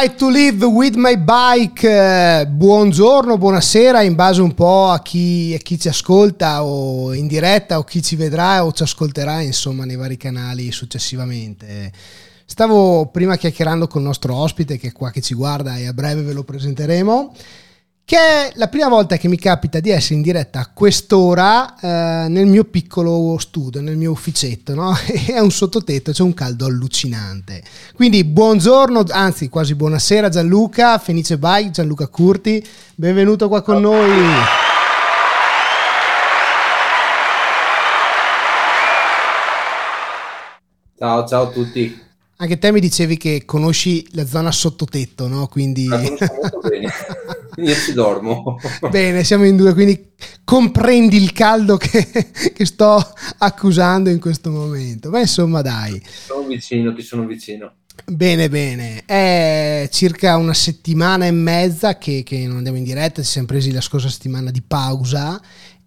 Right to live with my bike. Buongiorno, buonasera, in base un po' a chi, a chi, ci ascolta o in diretta o chi ci vedrà o ci ascolterà, insomma, nei vari canali successivamente. Stavo prima chiacchierando con il nostro ospite che è qua che ci guarda e a breve ve lo presenteremo che è la prima volta che mi capita di essere in diretta a quest'ora eh, nel mio piccolo studio, nel mio ufficetto, no? È un sottotetto, c'è un caldo allucinante. Quindi buongiorno, anzi quasi buonasera Gianluca, Fenice Bike, Gianluca Curti, benvenuto qua con noi. Ciao, ciao a tutti. Anche te mi dicevi che conosci la zona sottotetto, no? Quindi... La conosco molto bene, io ci dormo. bene, siamo in due, quindi comprendi il caldo che, che, sto accusando in questo momento. Ma insomma dai. Sono vicino, ti sono vicino. Bene, bene. È circa una settimana e mezza che, che non andiamo in diretta, ci siamo presi la scorsa settimana di pausa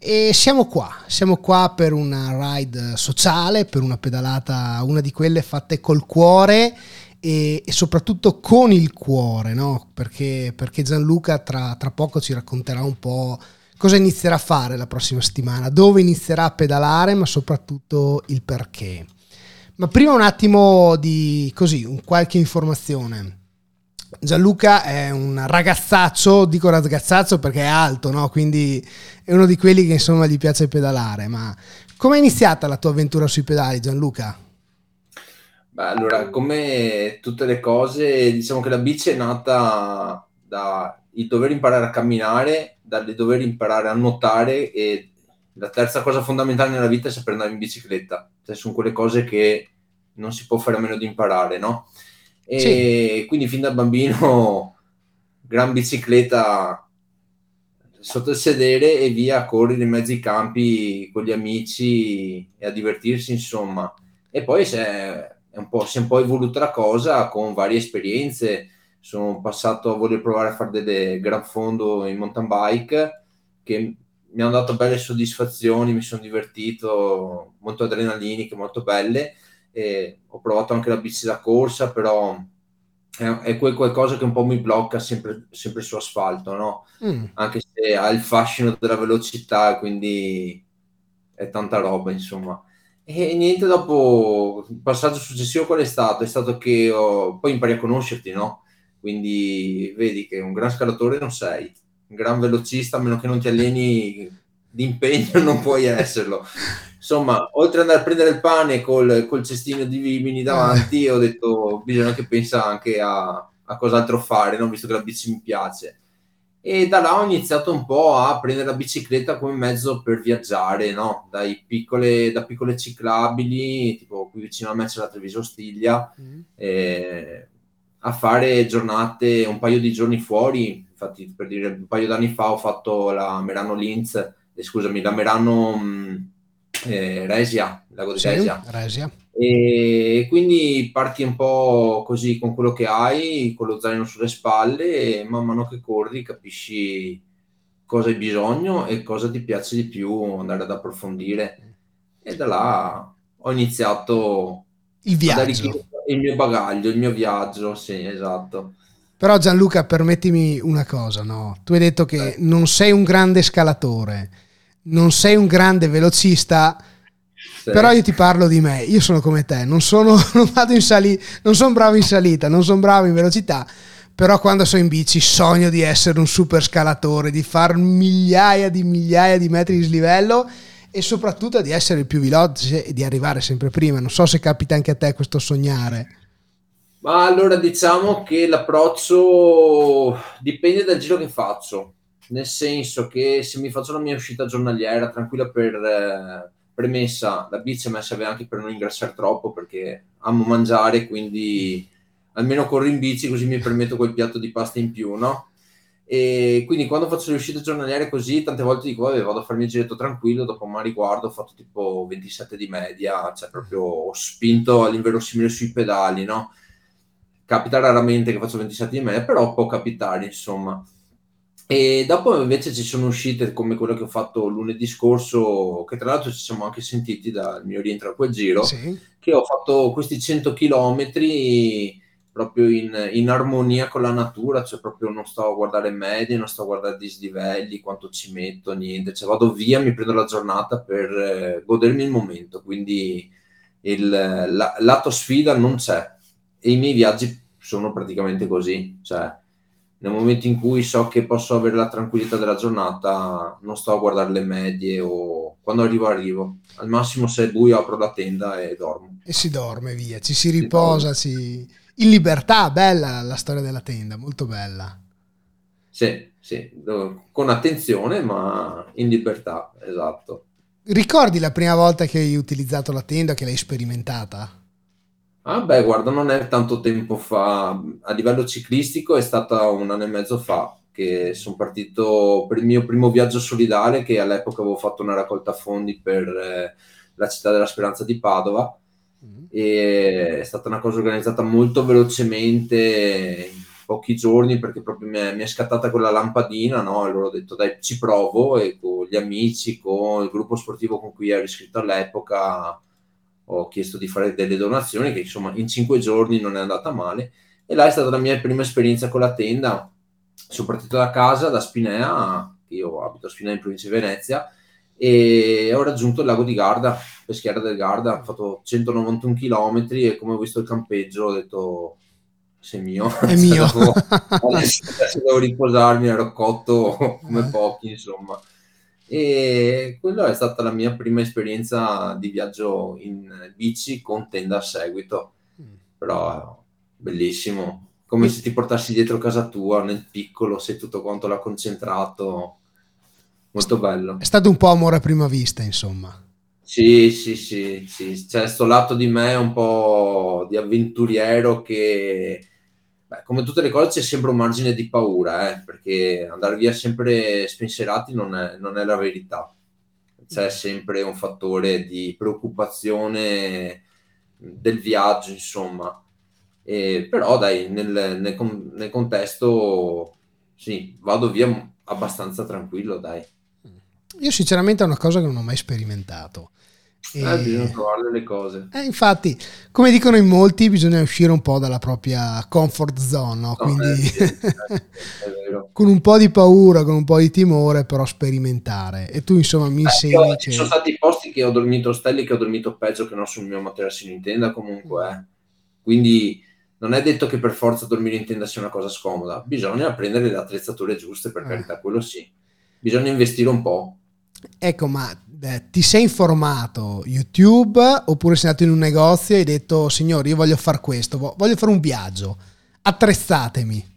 e siamo qua, siamo qua per una ride sociale, per una pedalata, una di quelle fatte col cuore e, e soprattutto con il cuore, no? perché, perché, Gianluca tra, tra poco ci racconterà un po' cosa inizierà a fare la prossima settimana, dove inizierà a pedalare, ma soprattutto il perché. Ma prima un attimo di così, un qualche informazione. Gianluca è un ragazzaccio, dico ragazzaccio perché è alto, no? quindi è uno di quelli che insomma gli piace pedalare. Ma come è iniziata la tua avventura sui pedali, Gianluca? Beh, allora, come tutte le cose, diciamo che la bici è nata dal dover imparare a camminare, dal dover imparare a nuotare e la terza cosa fondamentale nella vita è saper andare in bicicletta. Cioè, sono quelle cose che non si può fare a meno di imparare, no? E sì. quindi fin da bambino gran bicicletta sotto il sedere e via a correre in mezzo ai campi con gli amici e a divertirsi insomma e poi si è, un po', si è un po' evoluta la cosa con varie esperienze sono passato a voler provare a fare delle gran fondo in mountain bike che mi hanno dato belle soddisfazioni mi sono divertito molto adrenaliniche molto belle e ho provato anche la bici da corsa, però è, è quel qualcosa che un po' mi blocca sempre, sempre su asfalto, no? Mm. Anche se ha il fascino della velocità, quindi è tanta roba, insomma. E niente, dopo il passaggio successivo qual è stato? È stato che ho, poi impari a conoscerti, no? Quindi vedi che un gran scalatore non sei, un gran velocista, a meno che non ti alleni d'impegno, non puoi esserlo insomma, oltre ad andare a prendere il pane col, col cestino di vimini davanti, ho detto bisogna che pensa anche a, a cos'altro fare, no? visto che la bici mi piace. E da là ho iniziato un po' a prendere la bicicletta come mezzo per viaggiare, no? Piccole, da piccole ciclabili, tipo qui vicino a me c'è la Treviso Stiglia, mm. eh, a fare giornate, un paio di giorni fuori. Infatti, per dire, un paio d'anni fa ho fatto la Merano Linz, eh, scusami, la Merano... Mh, mm, eh, Resia, lago di sì, Resia. E quindi parti un po' così con quello che hai, con lo zaino sulle spalle e man mano che corri capisci cosa hai bisogno e cosa ti piace di più andare ad approfondire. E da là ho iniziato il viaggio. Il mio bagaglio, il mio viaggio, sì, esatto. Però Gianluca, permettimi una cosa, no? Tu hai detto che eh. non sei un grande scalatore non sei un grande velocista, sì. però io ti parlo di me, io sono come te, non sono, non vado in salita, non sono bravo in salita, non sono bravo in velocità, però quando sono in bici sogno di essere un super scalatore, di fare migliaia di migliaia di metri di slivello e soprattutto di essere il più veloce e di arrivare sempre prima. Non so se capita anche a te questo sognare. Ma allora diciamo che l'approccio dipende dal giro che faccio nel senso che se mi faccio la mia uscita giornaliera tranquilla per eh, premessa, la bici me la serve anche per non ingrassare troppo perché amo mangiare, quindi almeno corro in bici così mi permetto quel piatto di pasta in più, no? E quindi quando faccio le uscite giornaliere così, tante volte dico, vabbè, vado a farmi il giretto tranquillo, dopo ma riguardo ho fatto tipo 27 di media, cioè proprio ho spinto all'inverosimile sui pedali, no? Capita raramente che faccio 27 di media, però può capitare, insomma. E dopo invece ci sono uscite come quello che ho fatto lunedì scorso, che tra l'altro ci siamo anche sentiti dal mio rientro a quel giro, sì. che ho fatto questi 100 km proprio in, in, armonia con la natura, cioè proprio non sto a guardare medie, non sto a guardare dislivelli, quanto ci metto, niente, cioè vado via, mi prendo la giornata per eh, godermi il momento, quindi il la, lato sfida non c'è. E i miei viaggi sono praticamente così, cioè nel momento in cui so che posso avere la tranquillità della giornata, non sto a guardare le medie o quando arrivo arrivo. Al massimo se è buio apro la tenda e dormo. E si dorme via, ci si riposa, si... in libertà, bella la storia della tenda, molto bella. Sì, sì, con attenzione ma in libertà, esatto. Ricordi la prima volta che hai utilizzato la tenda, che l'hai sperimentata? Ah beh, guarda, non è tanto tempo fa, a livello ciclistico è stata un anno e mezzo fa che sono partito per il mio primo viaggio solidale che all'epoca avevo fatto una raccolta fondi per eh, la città della speranza di Padova mm. e è stata una cosa organizzata molto velocemente in pochi giorni perché proprio mi è, mi è scattata quella lampadina, no? Allora ho detto dai ci provo e con gli amici, con il gruppo sportivo con cui ero iscritto all'epoca ho chiesto di fare delle donazioni che insomma in cinque giorni non è andata male. E là è stata la mia prima esperienza con la tenda partito da casa da Spinea io abito a Spinea in provincia di Venezia e ho raggiunto il lago di Garda Peschiera del Garda ho fatto 191 km e come ho visto il campeggio ho detto se è mio. È mio. Adesso, adesso devo riposarmi ero cotto come pochi insomma e quella è stata la mia prima esperienza di viaggio in bici con tenda a seguito, mm. però bellissimo, come se ti portassi dietro casa tua nel piccolo, sei tutto quanto là concentrato, molto bello. È stato un po' amore a prima vista, insomma. Sì, sì, sì, sì. c'è questo lato di me un po' di avventuriero che Beh, come tutte le cose c'è sempre un margine di paura, eh, perché andare via sempre spensierati non è, non è la verità. C'è sempre un fattore di preoccupazione del viaggio, insomma. E, però dai, nel, nel, nel, contesto sì, vado via abbastanza tranquillo, dai. Io sinceramente è una cosa che non ho mai sperimentato. Eh, bisogna trovare le cose. Eh, infatti, come dicono in molti, bisogna uscire un po' dalla propria comfort zone, no? no quindi eh, sì, eh, con un po' di paura, con un po' di timore, però sperimentare. E tu, insomma, mi insegni. Io, che... Ci sono stati posti che ho dormito stelli che ho dormito peggio che non sul mio materassino in tenda, comunque. Eh. Quindi non è detto che per forza dormire in tenda sia una cosa scomoda, bisogna prendere le attrezzature giuste, per eh. carità, quello sì. Bisogna investire un po'. Ecco, ma eh, ti sei informato YouTube oppure sei andato in un negozio e hai detto signori io voglio fare questo, voglio fare un viaggio, attrezzatemi.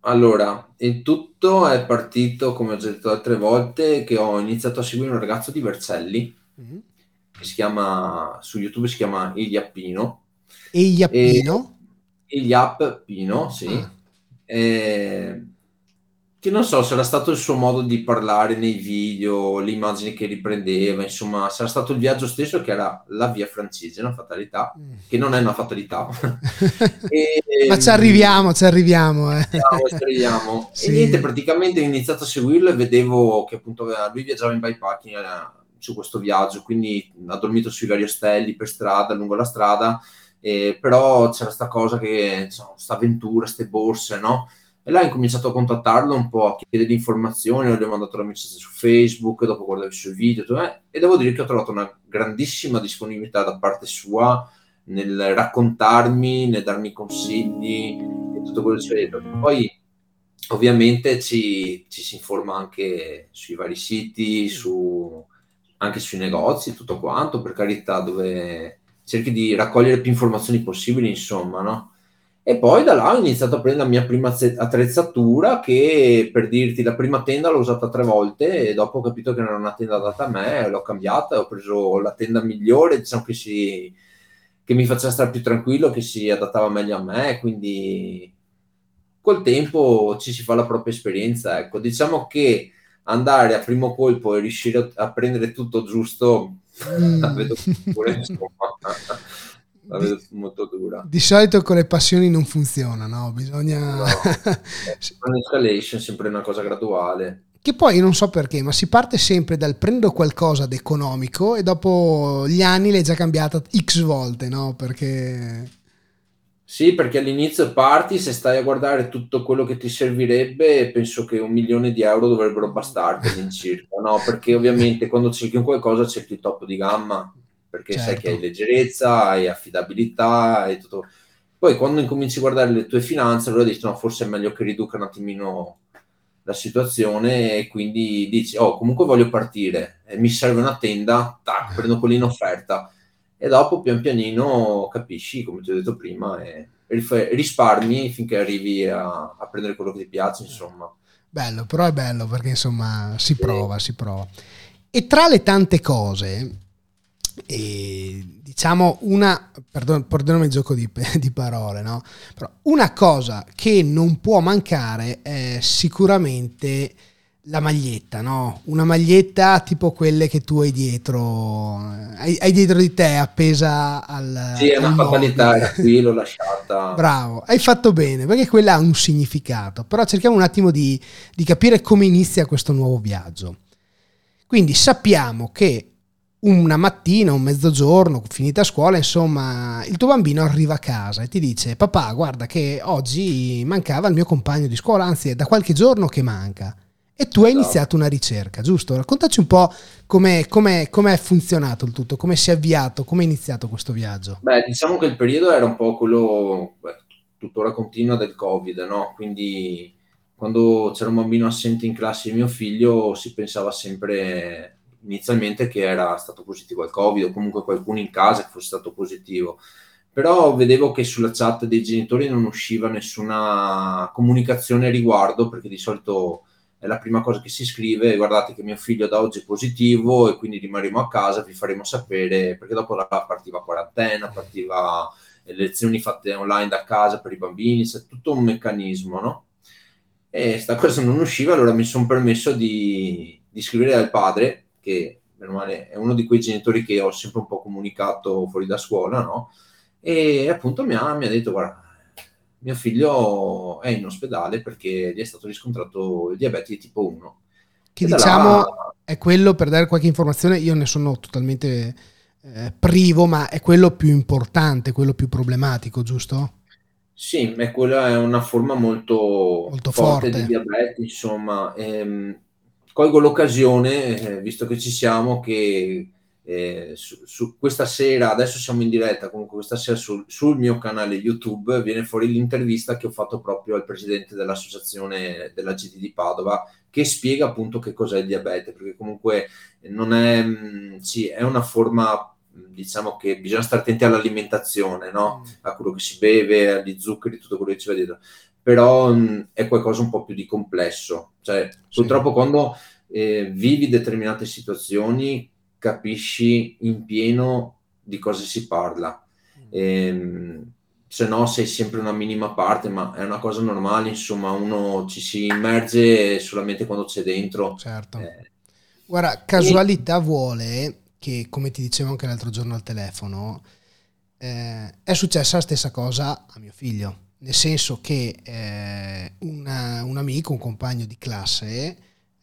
Allora, il tutto è partito, come ho già detto altre volte, che ho iniziato a seguire un ragazzo di Vercelli, mm-hmm. che si chiama, su YouTube si chiama Iliappino. Iliappino? Iliappino, sì. Ah. E che non so, sarà stato il suo modo di parlare nei video, le immagini che riprendeva, insomma, sarà stato il viaggio stesso che era la via francese, una fatalità, mm. che non è una fatalità. e, Ma ci arriviamo, ci arriviamo. Eh. Ci arriviamo. sì. E niente, praticamente ho iniziato a seguirlo e vedevo che appunto lui viaggiava in bikepacking eh, su questo viaggio, quindi ha dormito sui vari ostelli per strada, lungo la strada, eh, però c'era questa cosa che, insomma, sta avventura, queste borse, no? E là ho incominciato a contattarlo un po', a chiedere informazioni, gli ho mandato l'amicizia su Facebook, dopo guardavo i suoi video, eh, e devo dire che ho trovato una grandissima disponibilità da parte sua nel raccontarmi, nel darmi consigli e tutto quello che c'è. Poi ovviamente ci, ci, si informa anche sui vari siti, su, anche sui negozi, tutto quanto, per carità, dove cerchi di raccogliere più informazioni possibili, insomma, no? E poi da là ho iniziato a prendere la mia prima attrezzatura che per dirti la prima tenda l'ho usata tre volte e dopo ho capito che non era una tenda adatta a me, l'ho cambiata e ho preso la tenda migliore, diciamo che, si, che mi faceva stare più tranquillo, che si adattava meglio a me, quindi col tempo ci si fa la propria esperienza. Ecco, diciamo che andare a primo colpo e riuscire a, prendere tutto giusto, mm. vedo pure insomma la vedo di, molto dura. Di solito con le passioni non funziona, no? Bisogna... No. L'escalation è sempre una cosa graduale. Che poi non so perché, ma si parte sempre dal prendo qualcosa di economico e dopo gli anni l'hai già cambiata x volte, no? Perché... Sì, perché all'inizio parti, se stai a guardare tutto quello che ti servirebbe, penso che un milione di euro dovrebbero bastarti all'incirca, no? Perché ovviamente quando cerchi un qualcosa cerchi il top di gamma, perché certo. sai che hai leggerezza, hai affidabilità, hai tutto. Poi quando incominci a guardare le tue finanze, allora dici no, forse è meglio che riduca un attimino la situazione e quindi dici, oh, comunque voglio partire, e mi serve una tenda, tac, prendo quella in offerta e dopo pian pianino capisci, come ti ho detto prima, e risparmi finché arrivi a, a prendere quello che ti piace, insomma. Bello, però è bello perché insomma si prova, sì. si prova. E tra le tante cose, e, diciamo una, perdon, perdonami il gioco di, di parole, no? Però una cosa che non può mancare è sicuramente la maglietta, no? Una maglietta tipo quelle che tu hai dietro, hai, hai dietro di te appesa al... Sì, è una fatalità, era qui, l'ho lasciata. Bravo, hai fatto bene, perché quella ha un significato, però cerchiamo un attimo di, di capire come inizia questo nuovo viaggio. Quindi sappiamo che una mattina, un mezzogiorno, finita scuola, insomma, il tuo bambino arriva a casa e ti dice: Papà, guarda che oggi mancava il mio compagno di scuola, anzi, è da qualche giorno che manca. E tu hai esatto. iniziato una ricerca, giusto? Raccontaci un po' come è funzionato il tutto, come si è avviato, come è iniziato questo viaggio. Beh, diciamo che il periodo era un po' quello, beh, tuttora continua del Covid, no? Quindi quando c'era un bambino assente in classe mio figlio si pensava sempre inizialmente che era stato positivo al Covid o comunque qualcuno in casa che fosse stato positivo. Però vedevo che sulla chat dei genitori non usciva nessuna comunicazione a riguardo perché di solito è la prima cosa che si scrive, guardate che mio figlio da oggi è positivo e quindi rimarremo a casa, vi faremo sapere, perché dopo la partiva quarantena, partiva le lezioni fatte online da casa per i bambini, c'è tutto un meccanismo, no? E sta cosa non usciva, allora mi sono permesso di, di scrivere al padre, che male, è uno di quei genitori che ho sempre un po' comunicato fuori da scuola, no? E appunto mi ha, mi ha detto, guarda, mio figlio è in ospedale perché gli è stato riscontrato il diabete di tipo 1. Che e diciamo là... è quello, per dare qualche informazione, io ne sono totalmente eh, privo, ma è quello più importante, quello più problematico, giusto? Sì, è quella è una forma molto, molto forte, forte, di diabete, insomma. Ehm, colgo l'occasione, eh, visto che ci siamo, che eh, su, su, questa sera, adesso siamo in diretta, comunque questa sera sul, sul, mio canale YouTube viene fuori l'intervista che ho fatto proprio al presidente dell'associazione della GD di Padova che spiega appunto che cos'è il diabete, perché comunque non è, mm, sì, è una forma diciamo che bisogna stare attenti all'alimentazione, no? Mm. a quello che si beve, agli zuccheri, tutto quello che ci va dietro, però mh, mm, è qualcosa un po' più di complesso, cioè sì. purtroppo quando eh, vivi determinate situazioni capisci in pieno di cosa si parla. Mm. E, ehm, se no sei sempre una minima parte, ma è una cosa normale, insomma, uno ci si immerge solamente quando c'è dentro. Certo. Eh. Guarda, casualità e... vuole che, come ti dicevo anche l'altro giorno al telefono, eh, è successa la stessa cosa a mio figlio, nel senso che eh, una, un amico, un compagno di classe,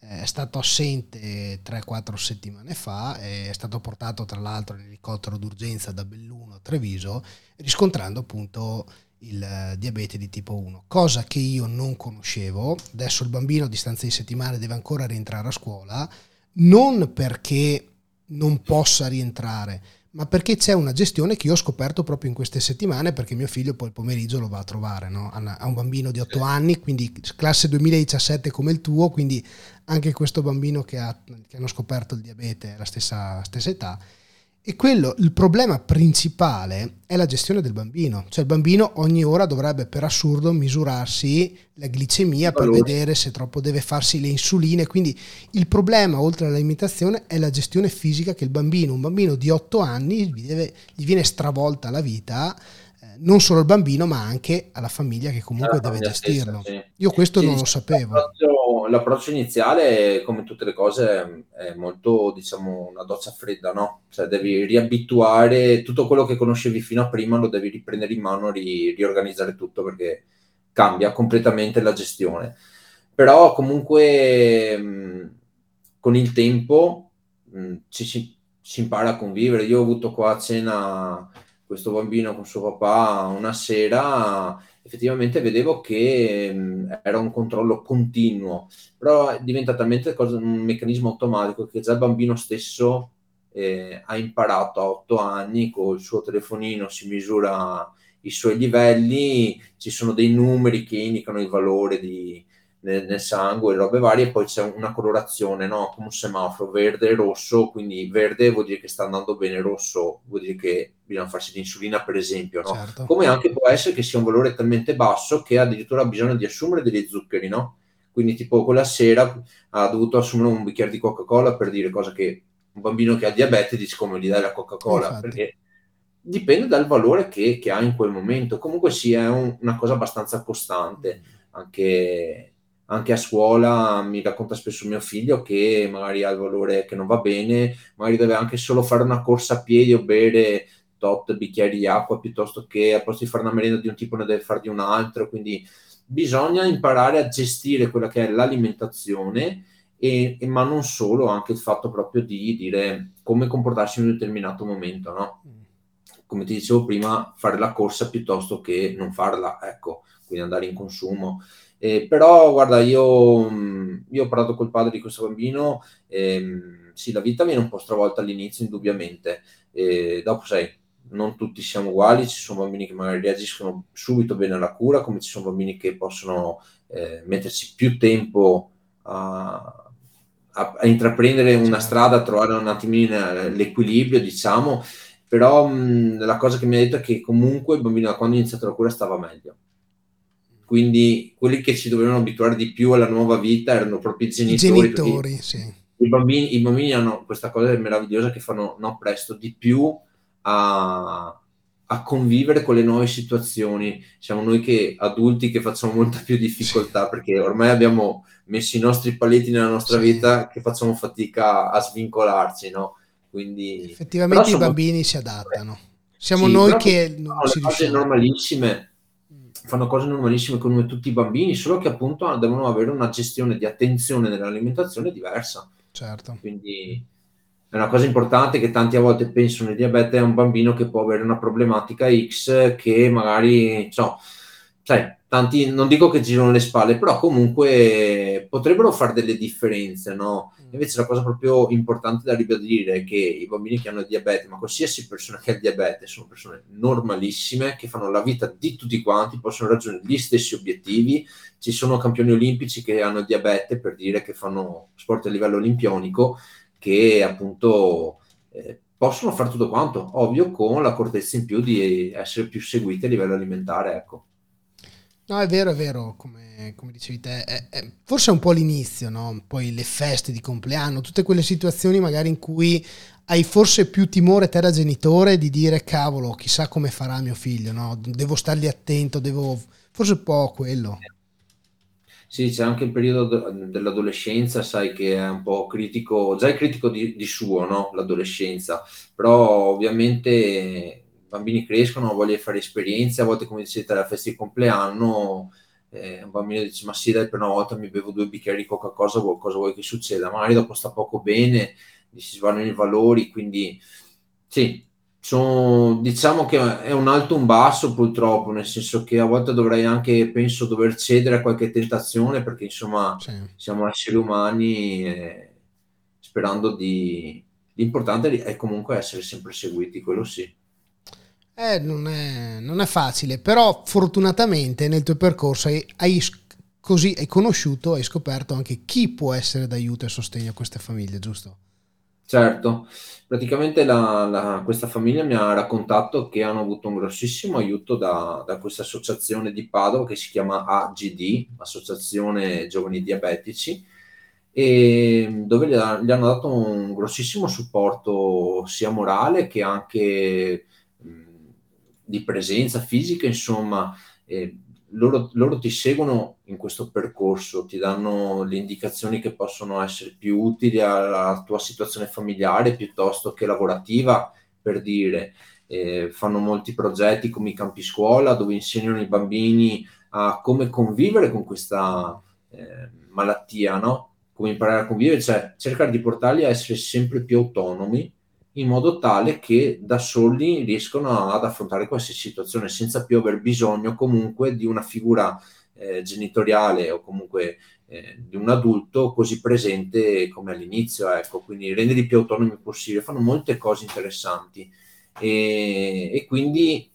è stato assente 3-4 settimane fa, è stato portato tra l'altro in elicottero d'urgenza da Belluno a Treviso, riscontrando appunto il diabete di tipo 1, cosa che io non conoscevo. Adesso il bambino a distanza di settimane deve ancora rientrare a scuola, non perché non possa rientrare, ma perché c'è una gestione che io ho scoperto proprio in queste settimane perché mio figlio poi il pomeriggio lo va a trovare, no? ha un bambino di 8 anni, quindi classe 2017 come il tuo, quindi anche questo bambino che, ha, che hanno scoperto il diabete è la stessa, stessa età e quello, il problema principale è la gestione del bambino. Cioè il bambino ogni ora dovrebbe per assurdo misurarsi la glicemia per vedere se troppo deve farsi le insuline. Quindi il problema, oltre all'alimentazione, è la gestione fisica che il bambino, un bambino di 8 anni, gli, deve, gli viene stravolta la vita non solo al bambino ma anche alla famiglia che comunque deve gestirlo. Stessa, sì. Io questo sì, non lo sapevo. L'approccio, l'approccio, iniziale, come tutte le cose, è molto, diciamo, una doccia fredda, no? Cioè devi riabituare tutto quello che conoscevi fino a prima, lo devi riprendere in mano, ri, riorganizzare tutto perché cambia completamente la gestione. Però comunque mh, con il tempo mh, ci, ci, si impara a convivere. Io ho avuto qua a cena questo bambino con suo papà una sera, effettivamente vedevo che mh, era un controllo continuo, però diventa talmente cosa, un meccanismo automatico che già il bambino stesso eh, ha imparato a otto anni, con il suo telefonino si misura i suoi livelli, ci sono dei numeri che indicano il valore di, nel, nel, sangue, robe varie, e poi c'è una colorazione, no? come un semaforo, verde e rosso, quindi verde vuol dire che sta andando bene, rosso vuol dire che bisogna farsi l'insulina, per esempio, no? certo. come anche può essere che sia un valore talmente basso che addirittura ha bisogno di assumere degli zuccheri, no? Quindi tipo quella sera ha dovuto assumere un bicchiere di Coca-Cola per dire cosa che un bambino che ha diabete dice come gli dai la Coca-Cola, Infatti. perché dipende dal valore che, che, ha in quel momento. Comunque sì, è un, una cosa abbastanza costante, anche, anche, a scuola mi racconta spesso mio figlio che magari ha il valore che non va bene, magari deve anche solo fare una corsa a piedi o bere tot bicchieri di acqua piuttosto che a posto di fare una merenda di un tipo ne deve fare di un altro, quindi bisogna imparare a gestire quella che è l'alimentazione e, e, ma non solo, anche il fatto proprio di dire come comportarsi in un determinato momento, no? Come ti dicevo prima, fare la corsa piuttosto che non farla, ecco, quindi andare in consumo. Eh, però guarda, io, mm, io, ho parlato col padre di questo bambino, ehm, sì, la vita viene un po' stravolta all'inizio, indubbiamente, eh, dopo sai, non tutti siamo uguali, ci sono bambini che magari reagiscono subito bene alla cura, come ci sono bambini che possono eh, metterci più tempo a, a, a intraprendere una certo. strada, a trovare un attimino l'equilibrio, diciamo, però mh, la cosa che mi ha detto è che comunque il bambino da quando ha iniziato la cura stava meglio. Quindi quelli che ci dovevano abituare di più alla nuova vita erano proprio i genitori. I genitori, sì. I bambini, I bambini hanno questa cosa meravigliosa che fanno no, presto di più a, a convivere con le nuove situazioni. Siamo noi che adulti che facciamo molta più difficoltà perché ormai abbiamo messo i nostri paletti nella nostra sì. vita che facciamo fatica a svincolarci, no? Quindi effettivamente i bambini si adattano. Siamo sì, noi che non si cose normalissime fanno cose normalissime come tutti i bambini, solo che appunto devono avere una gestione di attenzione nell'alimentazione diversa. Certo. Quindi è una cosa importante che tanti a volte pensano il diabete è un bambino che può avere una problematica X che magari, so, sai, tanti, non dico che girano le spalle, però comunque potrebbero fare delle differenze, no? Mm. Invece la cosa proprio importante da ribadire è che i bambini che hanno il diabete, ma qualsiasi persona che ha il diabete, sono persone normalissime, che fanno la vita di tutti quanti, possono raggiungere gli stessi obiettivi. Ci sono campioni olimpici che hanno il diabete, per dire che fanno sport a livello olimpionico, che appunto eh, possono fare tutto quanto, ovvio con l'accortezza in più di essere più seguiti a livello alimentare, ecco. No, è vero, è vero, come, come dicevi te, è, è, forse è un po' l'inizio, no? Poi le feste di compleanno, tutte quelle situazioni magari in cui hai forse più timore te da genitore di dire cavolo, chissà come farà mio figlio, no? Devo stargli attento, devo... forse un po' quello. Sì, c'è anche il periodo dell'adolescenza, sai che è un po' critico, già è critico di, di suo, no? L'adolescenza, però ovviamente bambini crescono, vogliono fare esperienze, a volte come dicete alla festa di compleanno eh, un bambino dice ma sì dai per una volta mi bevo due bicchieri di Coca-Cola, cosa vuoi che succeda? Magari dopo sta poco bene, si svanano i valori, quindi sì, sono, diciamo che è un alto un basso purtroppo, nel senso che a volte dovrei anche, penso, dover cedere a qualche tentazione perché insomma sì. siamo esseri umani e sperando di... L'importante è comunque essere sempre seguiti, quello sì. Eh, non, è, non è facile, però fortunatamente nel tuo percorso hai, hai, così, hai conosciuto, hai scoperto anche chi può essere d'aiuto e sostegno a queste famiglie, giusto? Certo, praticamente la, la, questa famiglia mi ha raccontato che hanno avuto un grossissimo aiuto da, da questa associazione di Padova che si chiama AGD, Associazione Giovani Diabetici, e dove gli, gli hanno dato un grossissimo supporto sia morale che anche di presenza fisica, insomma, eh, loro, loro, ti seguono in questo percorso, ti danno le indicazioni che possono essere più utili alla tua situazione familiare piuttosto che lavorativa, per dire. Eh, fanno molti progetti come i campi scuola dove insegnano i bambini a come convivere con questa eh, malattia, no? Come imparare a convivere, cioè cercare di portarli a essere sempre più autonomi in modo tale che da soli riescono ad affrontare qualsiasi situazione senza più aver bisogno comunque di una figura eh, genitoriale o comunque eh, di un adulto così presente come all'inizio, ecco, quindi renderli più autonomi possibile, fanno molte cose interessanti. E, e quindi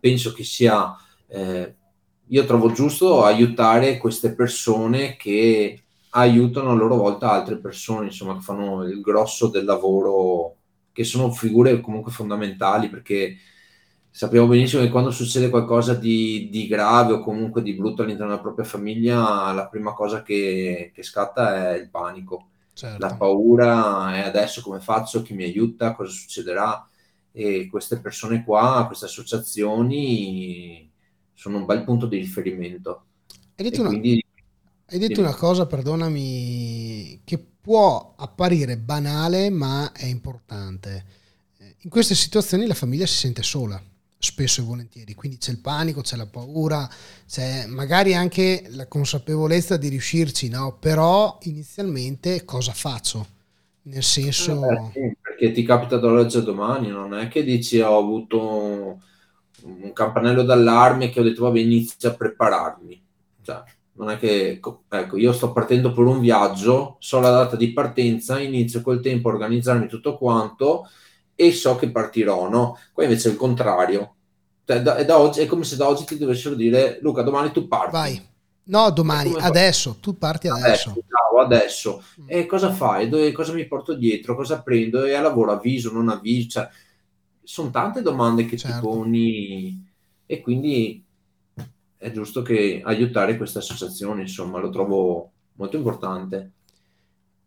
penso che sia, eh, io trovo giusto aiutare queste persone che aiutano a loro volta altre persone, insomma, che fanno il grosso del lavoro, che sono figure comunque fondamentali perché sappiamo benissimo che quando succede qualcosa di, di, grave o comunque di brutto all'interno della propria famiglia, la prima cosa che, che scatta è il panico. Certo. La paura è adesso come faccio, chi mi aiuta, cosa succederà. E queste persone qua, queste associazioni sono un bel punto di riferimento. Hai detto, una, quindi, hai detto una cosa, perdonami, che può apparire banale ma è importante. In queste situazioni la famiglia si sente sola spesso e volentieri. Quindi c'è il panico, c'è la paura, c'è magari anche la consapevolezza di riuscirci, no? Però inizialmente cosa faccio? Nel senso... Eh, sì, perché ti capita dall'oggi a domani, non è che dici ho avuto un, un campanello d'allarme che ho detto vabbè inizio a prepararmi. Cioè, non è che, ecco, io sto partendo per un viaggio, so la data di partenza, inizio col tempo a organizzarmi tutto quanto e so che partirò, no? Qua invece è il contrario. Cioè, da, è, da oggi, è come se da oggi ti dovessero dire Luca, domani tu parti. Vai. No, domani, adesso, tu parti adesso. Adesso, adesso. Mm. E cosa fai? Dove, cosa mi porto dietro? Cosa prendo? E a lavoro avviso, non avviso? Cioè, sono tante domande che certo. ti poni e quindi è giusto che aiutare queste associazioni, insomma, lo trovo molto importante.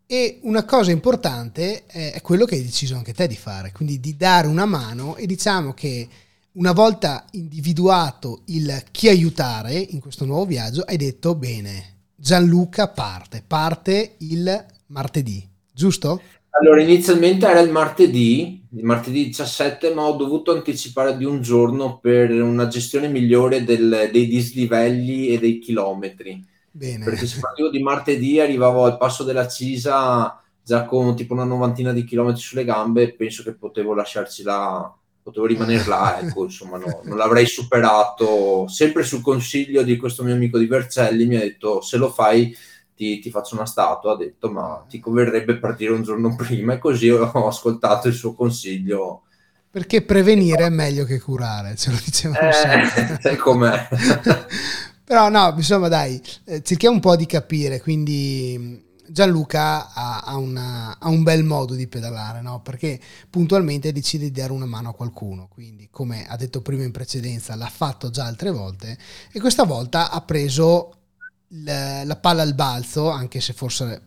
E una cosa importante è quello che hai deciso anche te di fare, quindi di dare una mano e diciamo che una volta individuato il chi aiutare in questo nuovo viaggio, hai detto bene, Gianluca parte, parte il martedì, giusto? Allora, inizialmente era il martedì, il martedì 17, ma ho dovuto anticipare di un giorno per una gestione migliore del, dei dislivelli e dei chilometri Bene. Perché se partivo di martedì arrivavo al passo della Cisa già con tipo una novantina di chilometri sulle gambe e penso che potevo lasciarci là, potevo rimanere là, ecco, insomma, no, non l'avrei superato. Sempre sul consiglio di questo mio amico di Vercelli mi ha detto se lo fai ti, ti, faccio una statua, ha detto ma ti converrebbe partire un giorno prima e così ho ascoltato il suo consiglio. Perché prevenire è meglio che curare, ce lo dicevamo eh, sempre. Sai com'è. Però no, insomma dai, eh, cerchiamo un po' di capire, quindi Gianluca ha, ha, una, ha, un bel modo di pedalare, no? perché puntualmente decide di dare una mano a qualcuno, quindi come ha detto prima in precedenza l'ha fatto già altre volte e questa volta ha preso la, la palla al balzo, anche se forse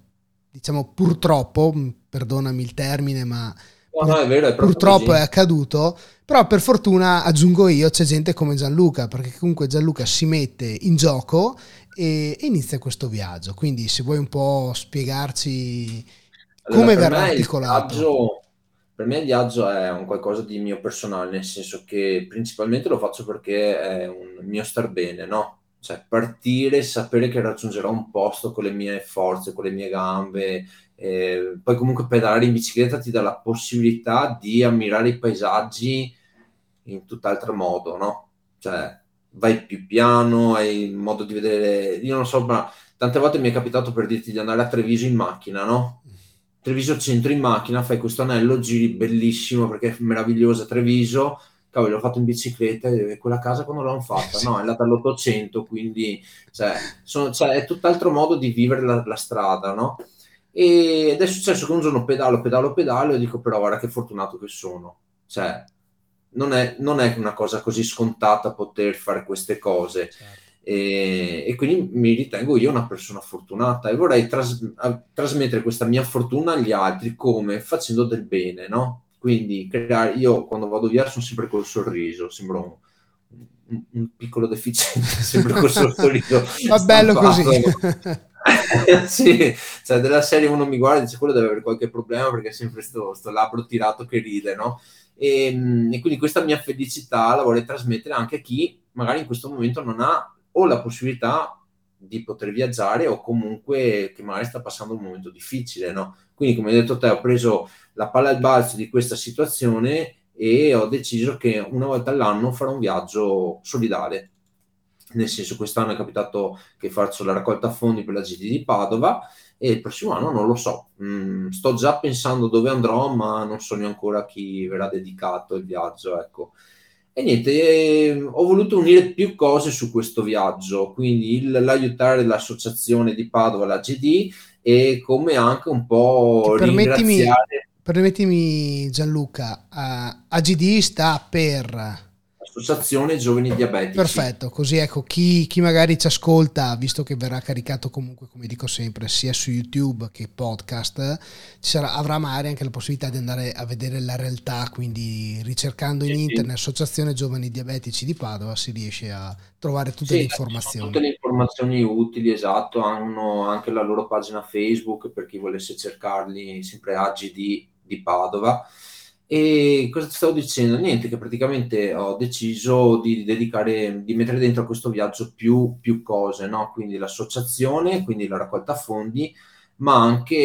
diciamo purtroppo, perdonami il termine, ma No, no, è vero, è purtroppo così. è accaduto, però per fortuna aggiungo io, c'è gente come Gianluca, perché comunque Gianluca si mette in gioco e, e inizia questo viaggio. Quindi se vuoi un po' spiegarci allora, come verrà articolato. Viaggio, per me il viaggio è un qualcosa di mio personale, nel senso che principalmente lo faccio perché è un mio star bene, no? Cioè partire, sapere che raggiungerò un posto con le mie forze, con le mie gambe, eh, poi comunque pedalare in bicicletta ti dà la possibilità di ammirare i paesaggi in tutt'altro modo, no? Cioè, vai più piano, hai modo di vedere... Io non so, ma tante volte mi è capitato per dirti di andare a Treviso in macchina, no? Treviso centro in macchina, fai questo anello, giri bellissimo perché è meravigliosa Treviso, cavolo, l'ho fatto in bicicletta e quella casa quando l'hanno fatta? No, è andata all'Ottocento, quindi cioè, sono, cioè, è tutt'altro modo di vivere la, la strada, no? Ed è successo che un giorno pedalo, pedalo, pedalo e dico però guarda che fortunato che sono. Cioè, non è, non è una cosa così scontata poter fare queste cose. Certo. E, e, quindi mi ritengo io una persona fortunata e vorrei tras- trasmettere questa mia fortuna agli altri come facendo del bene, no? Quindi creare, io quando vado via sono sempre col sorriso, sembro un, un, piccolo deficiente, sempre col sorriso. Va bello così. sì, cioè della serie uno mi guarda e dice quello deve avere qualche problema perché è sempre sto, sto labbro tirato che ride, no? E, ehm, e, quindi questa mia felicità la vorrei trasmettere anche a chi magari in questo momento non ha o la possibilità di poter viaggiare o comunque che magari sta passando un momento difficile, no? Quindi, come hai detto te, ho preso la palla al balzo di questa situazione e ho deciso che una volta all'anno farò un viaggio solidale. Nel senso, quest'anno è capitato che faccio la raccolta fondi per la GD di Padova e il prossimo anno non lo so. Mm, sto già pensando dove andrò, ma non so neanche ancora chi verrà dedicato il viaggio. Ecco. E niente, eh, ho voluto unire più cose su questo viaggio, quindi il, l'aiutare l'associazione di Padova, la GD, e come anche un po' permettimi, ringraziare... Permettimi Gianluca, uh, AGD sta per Associazione Giovani Diabetici. Perfetto, così ecco chi, chi, magari ci ascolta, visto che verrà caricato comunque, come dico sempre, sia su YouTube che podcast, sarà, avrà magari anche la possibilità di andare a vedere la realtà, quindi ricercando in sì, internet sì. Associazione Giovani Diabetici di Padova si riesce a trovare tutte sì, le informazioni. Tutte le informazioni utili, esatto, hanno anche la loro pagina Facebook per chi volesse cercarli, sempre AGD di Padova e cosa ti stavo dicendo? Niente, che praticamente ho deciso di dedicare, di mettere dentro a questo viaggio più, più cose, no? Quindi l'associazione, quindi la raccolta fondi, ma anche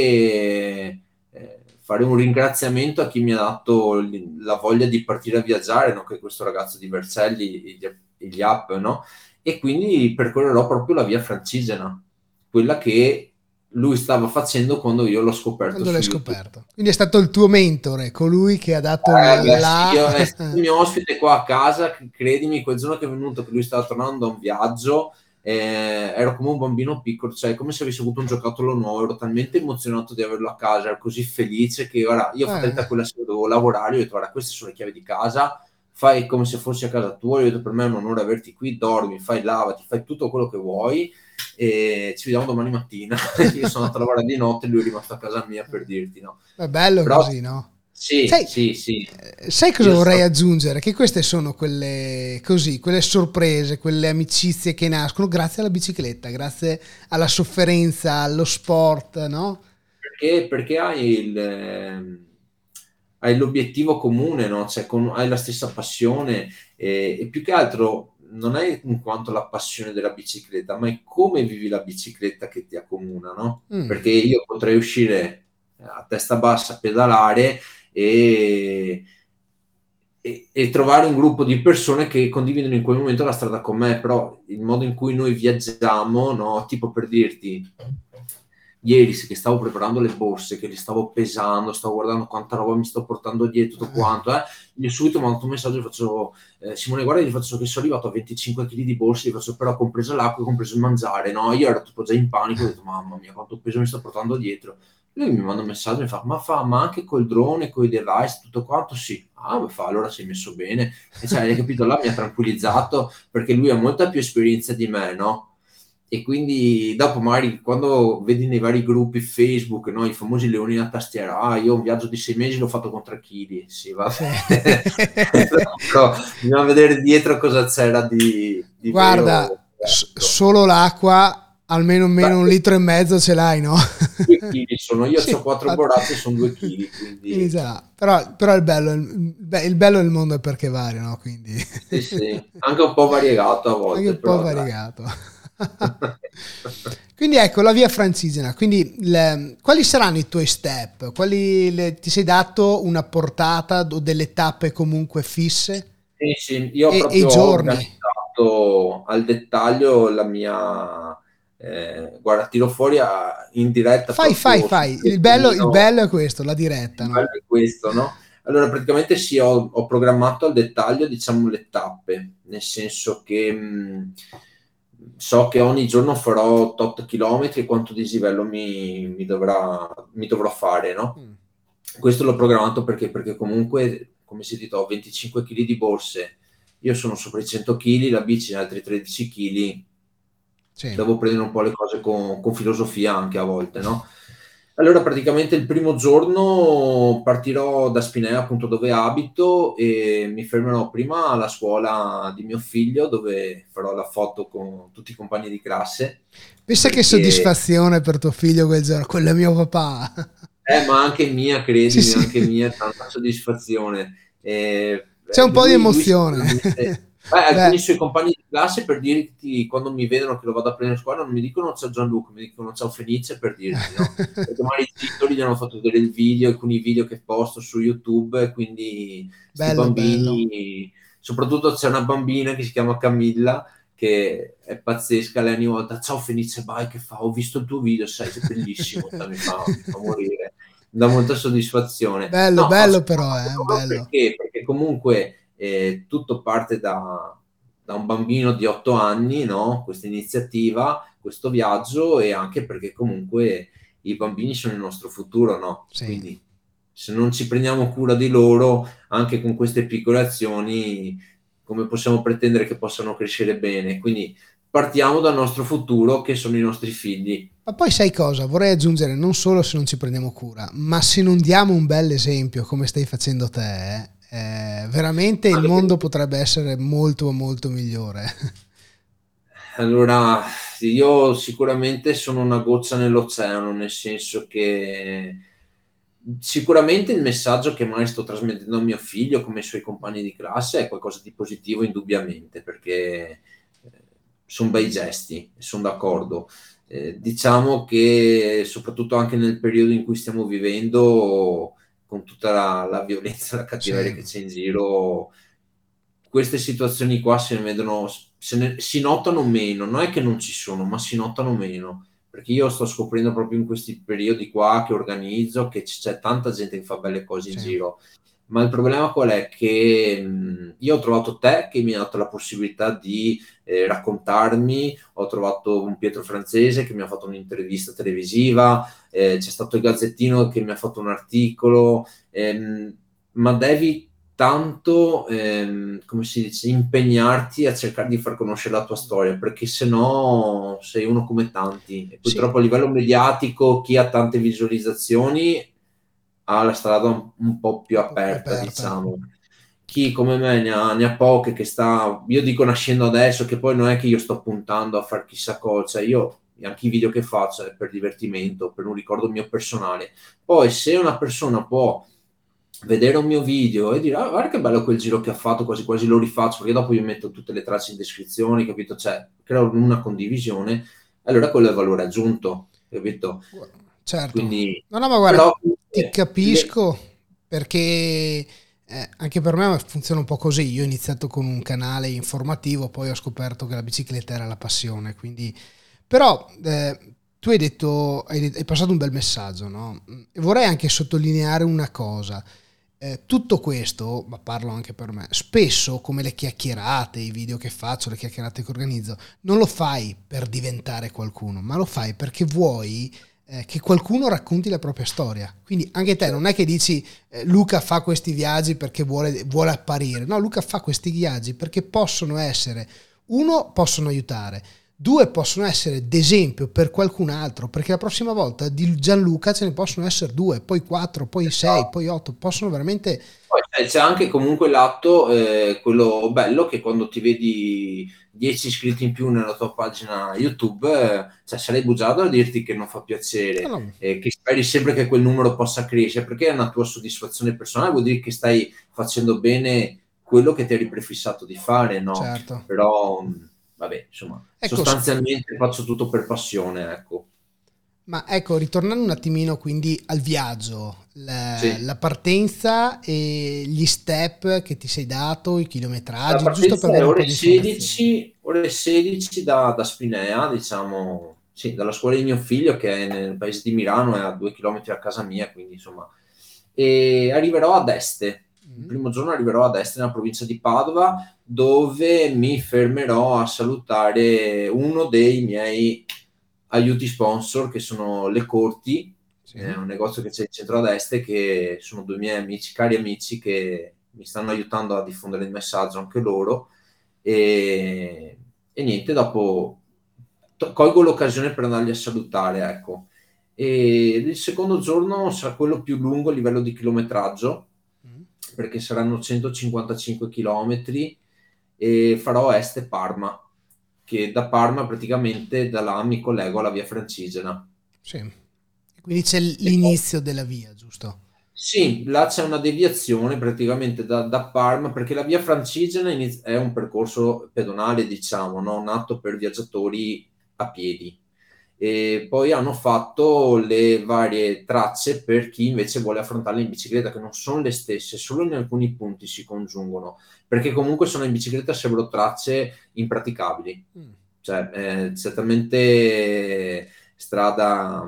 eh, fare un ringraziamento a chi mi ha dato la voglia di partire a viaggiare, no? Che questo ragazzo di Vercelli, gli, gli app, no? E quindi percorrerò proprio la via francigena, quella che lui stava facendo quando io l'ho scoperto. Quando l'hai scoperto. Quindi è stato il tuo mentore, colui che ha dato eh, la... Sì, io, è stato il mio ospite qua a casa, credimi, quel giorno che è venuto, che lui stava tornando da un viaggio, eh, ero come un bambino piccolo, cioè come se avessi avuto un giocattolo nuovo, ero talmente emozionato di averlo a casa, ero così felice che ora io ho fatto eh. quella sera, dovevo lavorare, io ho detto guarda queste sono le chiavi di casa, fai come se fossi a casa tua, io ho detto per me è un onore averti qui, dormi, fai lavati, fai tutto quello che vuoi e ci vediamo domani mattina. Io sono andato a lavorare di notte e lui è rimasto a casa mia per dirti no. È bello Però, così, no? Sì, sai, sì, sì. Eh, sai cosa Io vorrei sto... aggiungere? Che queste sono quelle così, quelle sorprese, quelle amicizie che nascono grazie alla bicicletta, grazie alla sofferenza, allo sport, no? Perché, perché hai, il, eh, hai l'obiettivo comune, no? Cioè, con, hai la stessa passione e, e più che altro non è in quanto la passione della bicicletta, ma è come vivi la bicicletta che ti accomuna, no? Mm. Perché io potrei uscire a testa bassa a pedalare e, e, e, trovare un gruppo di persone che condividono in quel momento la strada con me, però il modo in cui noi viaggiamo, no? Tipo per dirti, ieri che stavo preparando le borse, che li stavo pesando, stavo guardando quanta roba mi sto portando dietro, tutto quanto, eh, gli subito mi mandato un messaggio, gli faccio, eh, Simone guarda, gli faccio che sono arrivato a 25 kg di borse, gli faccio però compreso l'acqua, compreso il mangiare, no? Io ero tipo già in panico, ho detto mamma mia quanto peso mi sto portando dietro. Lui mi manda un messaggio e mi fa, ma fa, ma anche col drone, con i device, tutto quanto? Sì. Ah, beh, fa, allora sei messo bene. E cioè, hai capito, là mi ha tranquillizzato perché lui ha molta più esperienza di me, no? E quindi dopo magari quando vedi nei vari gruppi Facebook no, i famosi leoni a tastiera ah io un viaggio di sei mesi l'ho fatto con 3 kg sì va bene però bisogna vedere dietro cosa c'era di, di guarda s- solo l'acqua almeno meno un litro e mezzo ce l'hai no? 2 kg sono io sì, ho 4 borracce sono 2 kg quindi... però, però il, bello, il, il bello del mondo è perché varia no? quindi... sì, sì. anche un po' variegato a volte anche un po' variegato dai. quindi ecco la via francigena. Quindi le, quali saranno i tuoi step? Quali le, ti sei dato una portata o delle tappe comunque fisse? Sì, sì, io ho e, i giorni. al dettaglio la mia eh, guarda, tiro fuori a, in diretta. Fai, fai, fai. Il bello, il bello, è questo, la diretta. Il no? bello è questo, no? Allora, praticamente sì, ho, ho, programmato al dettaglio, diciamo, le tappe, nel senso che mh, so che ogni giorno farò tot chilometri e quanto dislivello mi, mi, dovrà, mi dovrò fare, no? Mm. Questo l'ho programmato perché, perché comunque, come si dice, ho 25 kg di borse, io sono sopra i 100 kg, la bici ne altri 13 kg, sì. devo prendere un po' le cose con, con filosofia anche a volte, no? Allora, praticamente il primo giorno partirò da Spinea, appunto dove abito, e mi fermerò prima alla scuola di mio figlio, dove farò la foto con tutti i compagni di classe. Pensa che soddisfazione per tuo figlio quel giorno, quello è mio papà. Eh, ma anche mia, credimi, sì, sì. anche mia, tanta soddisfazione. Eh, C'è un lui, po' di emozione. Lui, eh, alcuni suoi compagni di classe per dirti quando mi vedono che lo vado a prendere in squadra non mi dicono ciao Gianluca, mi dicono ciao Fenice per dirti, no? Perché magari i titoli gli hanno fatto vedere il video, alcuni video che posto su YouTube, quindi bello, bambini, bello. soprattutto c'è una bambina che si chiama Camilla che è pazzesca, lei ogni volta ciao Fenice, vai che fa, ho visto il tuo video, sai, sei bellissimo, mi fa, mi fa morire dà molta soddisfazione. Bello, no, bello però, eh, bello. Perché? perché comunque eh, tutto parte da, da, un bambino di otto anni, no? questa iniziativa, questo viaggio e anche perché comunque i bambini sono il nostro futuro, no? Sì. Quindi se non ci prendiamo cura di loro, anche con queste piccole azioni, come possiamo pretendere che possano crescere bene? Quindi partiamo dal nostro futuro che sono i nostri figli. Ma poi sai cosa? Vorrei aggiungere non solo se non ci prendiamo cura, ma se non diamo un bel esempio come stai facendo te, eh, veramente il mondo potrebbe essere molto molto migliore. Allora, io sicuramente sono una goccia nell'oceano, nel senso che sicuramente il messaggio che mai sto trasmettendo a mio figlio come ai suoi compagni di classe è qualcosa di positivo indubbiamente, perché eh, sono bei gesti, sono d'accordo. Eh, diciamo che soprattutto anche nel periodo in cui stiamo vivendo, con tutta la, la violenza e la cattiveria sì. che c'è in giro, queste situazioni qua se ne vedono, se ne, si notano meno, non è che non ci sono, ma si notano meno, perché io sto scoprendo proprio in questi periodi qua che organizzo che c'è tanta gente che fa belle cose in giro ma il problema qual è? Che mh, io ho trovato te che mi ha dato la possibilità di eh, raccontarmi, ho trovato un Pietro francese che mi ha fatto un'intervista televisiva, eh, c'è stato il Gazzettino che mi ha fatto un articolo, ehm, ma devi tanto, ehm, come si dice, impegnarti a cercare di far conoscere la tua storia, perché se no sei uno come tanti. E purtroppo sì. a livello mediatico chi ha tante visualizzazioni ha la strada un, un po' più aperta, aperta, diciamo. Chi come me ne ha, ne ha, poche che sta, io dico nascendo adesso, che poi non è che io sto puntando a fare chissà cosa, cioè io anche i video che faccio è per divertimento, per un ricordo mio personale. Poi se una persona può vedere un mio video e dire ah, guarda che bello quel giro che ha fatto, quasi quasi lo rifaccio, perché dopo io metto tutte le tracce in descrizione, capito? Cioè, creo una condivisione, allora quello è valore aggiunto, capito? Certo. Quindi, no, no, ma guarda, però, ti capisco perché eh, anche per me funziona un po' così. Io ho iniziato con un canale informativo, poi ho scoperto che la bicicletta era la passione. Quindi, però eh, tu hai detto, hai, hai, passato un bel messaggio, no? E vorrei anche sottolineare una cosa. Eh, tutto questo, ma parlo anche per me, spesso come le chiacchierate, i video che faccio, le chiacchierate che organizzo, non lo fai per diventare qualcuno, ma lo fai perché vuoi eh, che qualcuno racconti la propria storia. Quindi anche te non è che dici eh, Luca fa questi viaggi perché vuole, vuole apparire, no, Luca fa questi viaggi perché possono essere, uno, possono aiutare, due possono essere d'esempio per qualcun altro, perché la prossima volta di Gianluca ce ne possono essere due, poi quattro, poi sei, esatto. poi otto, possono veramente... Poi c'è anche comunque l'atto, eh, quello bello, che quando ti vedi 10 iscritti in più nella tua pagina YouTube, eh, cioè sarei bugiato a dirti che non fa piacere, no. eh, che speri sempre che quel numero possa crescere, perché è una tua soddisfazione personale, vuol dire che stai facendo bene quello che ti eri prefissato di fare, no? Certo. Però vabbè, insomma, ecco, sostanzialmente faccio tutto per passione, ecco. Ma ecco, ritornando un attimino quindi al viaggio, la, sì. la, partenza e gli step che ti sei dato, i chilometraggi, giusto per avere ore 16, ore 16 da, da Spinea, diciamo, sì, dalla scuola di mio figlio che è nel paese di Milano, è a due chilometri a casa mia, quindi insomma, e arriverò ad Este. Il mm. primo giorno arriverò ad Este, nella provincia di Padova, dove mi fermerò a salutare uno dei miei aiuti sponsor che sono Le Corti, sì. è un negozio che c'è in centro a est che sono due miei amici, cari amici che mi stanno aiutando a diffondere il messaggio anche loro e, e niente, dopo to- colgo l'occasione per andarli a salutare, ecco. E il secondo giorno sarà quello più lungo a livello di chilometraggio. Perché saranno 155 chilometri e farò Este-Parma, che da Parma praticamente da là mi collego alla via Francigena. Sì. Quindi c'è l'inizio della via, giusto? Sì, là c'è una deviazione praticamente da, da Parma perché la via Francigena è un percorso pedonale, diciamo, no? nato per viaggiatori a piedi. E poi hanno fatto le varie tracce per chi invece vuole affrontarle in bicicletta, che non sono le stesse, solo in alcuni punti si congiungono, perché comunque sono in bicicletta sarebbero tracce impraticabili. Mm. Cioè, eh, certamente strada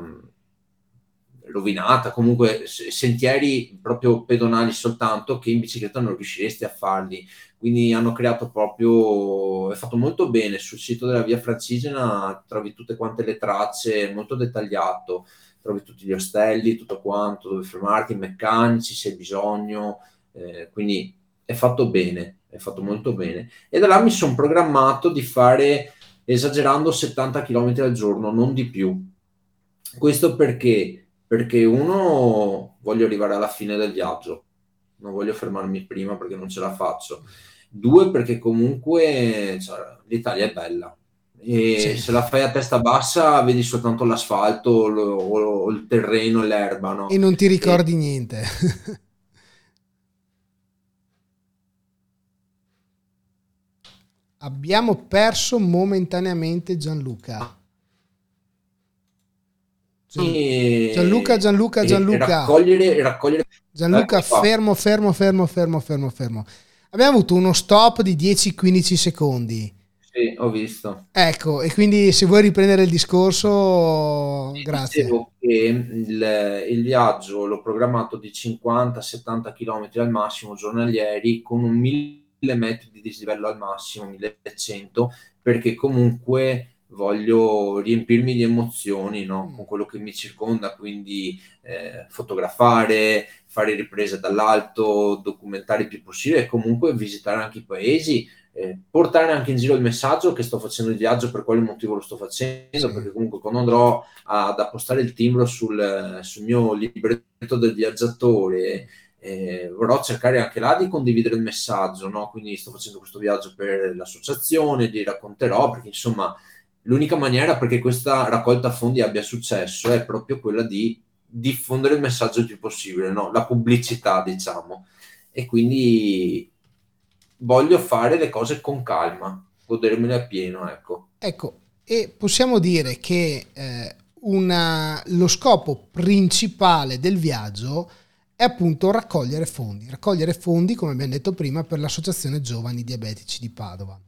rovinata, comunque sentieri proprio pedonali soltanto che in bicicletta non riusciresti a farli. Quindi hanno creato proprio, è fatto molto bene. Sul sito della via Francigena, trovi tutte quante le tracce, molto dettagliato, trovi tutti gli ostelli, tutto quanto, dove fermarti, i meccanici se hai bisogno, eh, quindi è fatto bene, è fatto molto bene. E da là mi sono programmato di fare, esagerando, 70 km al giorno, non di più. Questo perché? Perché uno voglio arrivare alla fine del viaggio, non voglio fermarmi prima perché non ce la faccio. Due perché comunque cioè, l'Italia è bella e sì. se la fai a testa bassa vedi soltanto l'asfalto o, o il terreno e l'erba. No? E non ti ricordi e... niente. Abbiamo perso momentaneamente Gianluca. Gianluca, Gianluca, Gianluca. Raccogliere, raccogliere. Gianluca, fermo, fermo, fermo, fermo, fermo, fermo. Abbiamo avuto uno stop di 10-15 secondi. Sì, ho visto. Ecco, e quindi se vuoi riprendere il discorso, sì, grazie. Dicevo che il, il, viaggio l'ho programmato di 50-70 km al massimo giornalieri con un 1000 metri di dislivello al massimo, 1100, perché comunque voglio riempirmi di emozioni no? con quello che mi circonda, quindi eh, fotografare, fare riprese dall'alto, documentare il più possibile e comunque visitare anche i paesi, eh, portare anche in giro il messaggio che sto facendo il viaggio, per quale motivo lo sto facendo, perché comunque quando andrò ad appostare il timbro sul, sul mio libretto del viaggiatore, eh, vorrò cercare anche là di condividere il messaggio, no? quindi sto facendo questo viaggio per l'associazione, li racconterò, perché insomma l'unica maniera perché questa raccolta fondi abbia successo è proprio quella di diffondere il messaggio il più possibile, no? la pubblicità, diciamo. E quindi voglio fare le cose con calma, godermele a pieno, ecco. Ecco, e possiamo dire che eh, una, lo scopo principale del viaggio è appunto raccogliere fondi, raccogliere fondi, come abbiamo detto prima, per l'Associazione Giovani Diabetici di Padova.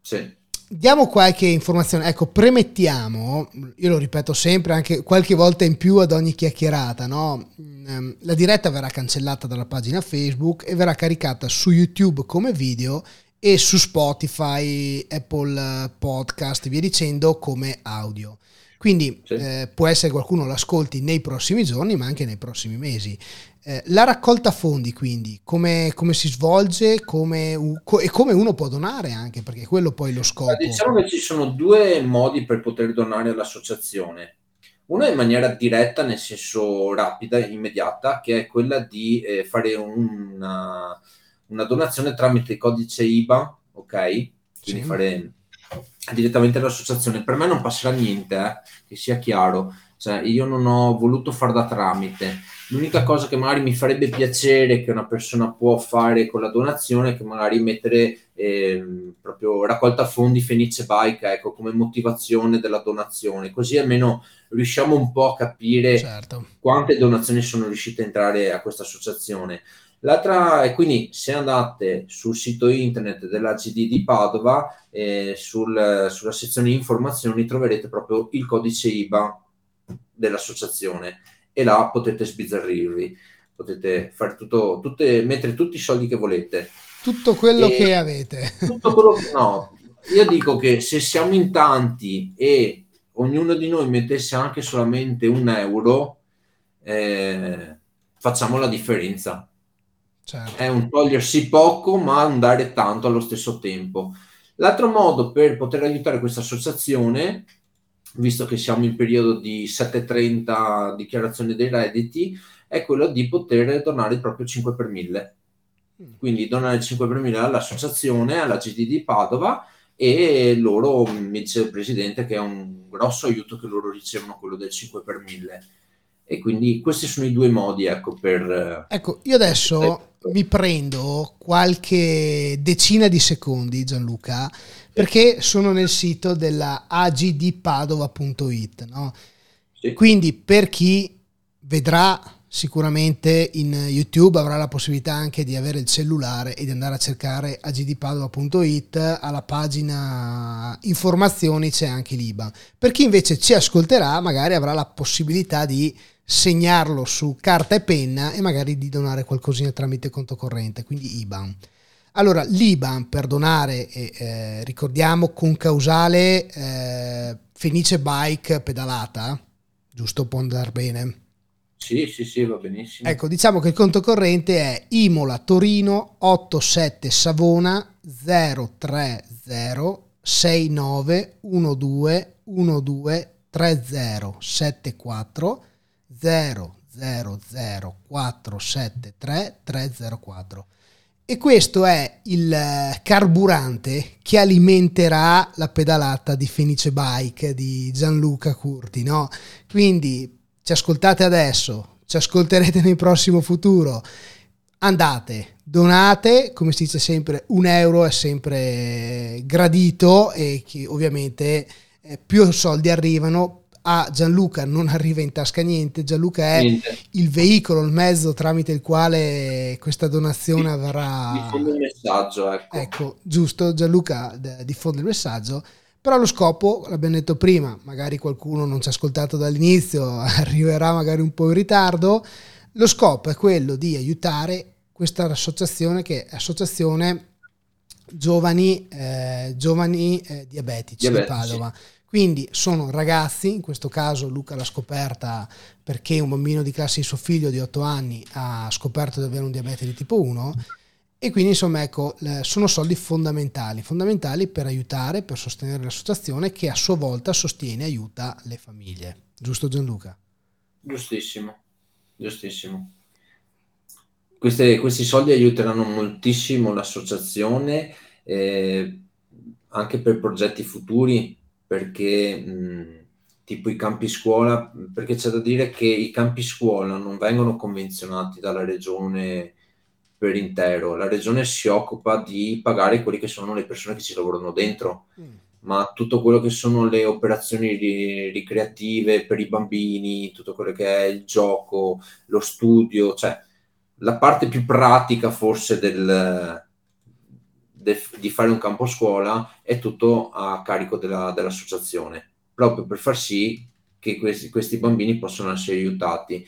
Sì diamo qualche informazione. Ecco, premettiamo, io lo ripeto sempre, anche qualche volta in più ad ogni chiacchierata, no? Ehm, la diretta verrà cancellata dalla pagina Facebook e verrà caricata su YouTube come video e su Spotify, Apple Podcast e via dicendo come audio. Quindi sì. eh, può essere che qualcuno l'ascolti nei prossimi giorni, ma anche nei prossimi mesi. Eh, la raccolta fondi, quindi, come, come si svolge come, co- e come uno può donare anche, perché quello poi è lo scopo. Diciamo che ci sono due modi per poter donare all'associazione. Uno è in maniera diretta, nel senso rapida, immediata, che è quella di eh, fare una, una, donazione tramite il codice IBA, ok? Quindi sì. fare direttamente all'associazione. Per me non passerà niente, eh, che sia chiaro. Cioè, io non ho voluto far da tramite L'unica cosa che magari mi farebbe piacere che una persona può fare con la donazione è che magari mettere eh, proprio raccolta fondi Fenice Bike ecco, come motivazione della donazione, così almeno riusciamo un po' a capire certo. quante donazioni sono riuscite a entrare a questa associazione. L'altra è quindi se andate sul sito internet della GD di Padova, eh, sul, sulla sezione informazioni troverete proprio il codice IBA dell'associazione e là potete sbizzarrirvi, potete fare tutto, tutte, mettere tutti i soldi che volete. Tutto quello e che avete. Tutto quello che, no, io dico che se siamo in tanti e ognuno di noi mettesse anche solamente un euro, eh, facciamo la differenza. Certo. È un togliersi poco, ma un dare tanto allo stesso tempo. L'altro modo per poter aiutare questa associazione visto che siamo in periodo di 730 dichiarazione dei redditi, è quello di poter donare il proprio 5 per 1000. Mm. Quindi donare il 5 per 1000 all'associazione, alla GD di Padova e loro, mi dice il presidente, che è un grosso aiuto che loro ricevono quello del 5 per 1000. e quindi questi sono i due modi ecco per ecco io adesso mi prendo qualche decina di secondi Gianluca perché sono nel sito della agdpadova.it no? sì. quindi per chi vedrà sicuramente in YouTube avrà la possibilità anche di avere il cellulare e di andare a cercare agdpadova.it alla pagina informazioni c'è anche l'IBAN per chi invece ci ascolterà magari avrà la possibilità di segnarlo su carta e penna e magari di donare qualcosina tramite conto corrente quindi IBAN. Allora l'IBAN per donare eh, eh, ricordiamo con causale eh, Fenice Bike pedalata giusto? Può andare bene. Sì, sì, sì, va benissimo. Ecco, diciamo che il conto corrente è Imola Torino 87 Savona 030 69 12 12 30 74 000 473 304 e questo è il carburante che alimenterà la pedalata di Fenice Bike di Gianluca Curti, no? Quindi ci ascoltate adesso, ci ascolterete nel prossimo futuro, andate, donate, come si dice sempre, un euro è sempre gradito e ovviamente eh, più soldi arrivano a Gianluca non arriva in tasca niente, Gianluca è niente. il veicolo, il mezzo tramite il quale questa donazione sì, avrà... Diffonde il messaggio, ecco. Ecco, giusto, Gianluca diffonde il messaggio però lo scopo, l'abbiamo detto prima, magari qualcuno non ci ha ascoltato dall'inizio, arriverà magari un po' in ritardo, lo scopo è quello di aiutare questa associazione che è Associazione Giovani, eh, giovani eh, Diabetici, Diabetici di Padova. Quindi sono ragazzi, in questo caso Luca l'ha scoperta perché un bambino di classe di suo figlio di 8 anni ha scoperto di avere un diabete di tipo 1 e quindi insomma ecco, sono soldi fondamentali, fondamentali per aiutare, per sostenere l'associazione che a sua volta sostiene e aiuta le famiglie. Giusto Gianluca? Giustissimo, giustissimo. Queste, questi soldi aiuteranno moltissimo l'associazione eh, anche per progetti futuri perché mh, tipo i campi scuola, perché c'è da dire che i campi scuola non vengono convenzionati dalla regione per intero. La regione si occupa di pagare quelli che sono le persone che ci lavorano dentro, mm. ma tutto quello che sono le operazioni ri- ricreative per i bambini, tutto quello che è il gioco, lo studio, cioè la parte più pratica forse del, de, di fare un campo scuola è tutto a carico della, dell'associazione, proprio per far sì che questi, questi bambini possano essere aiutati.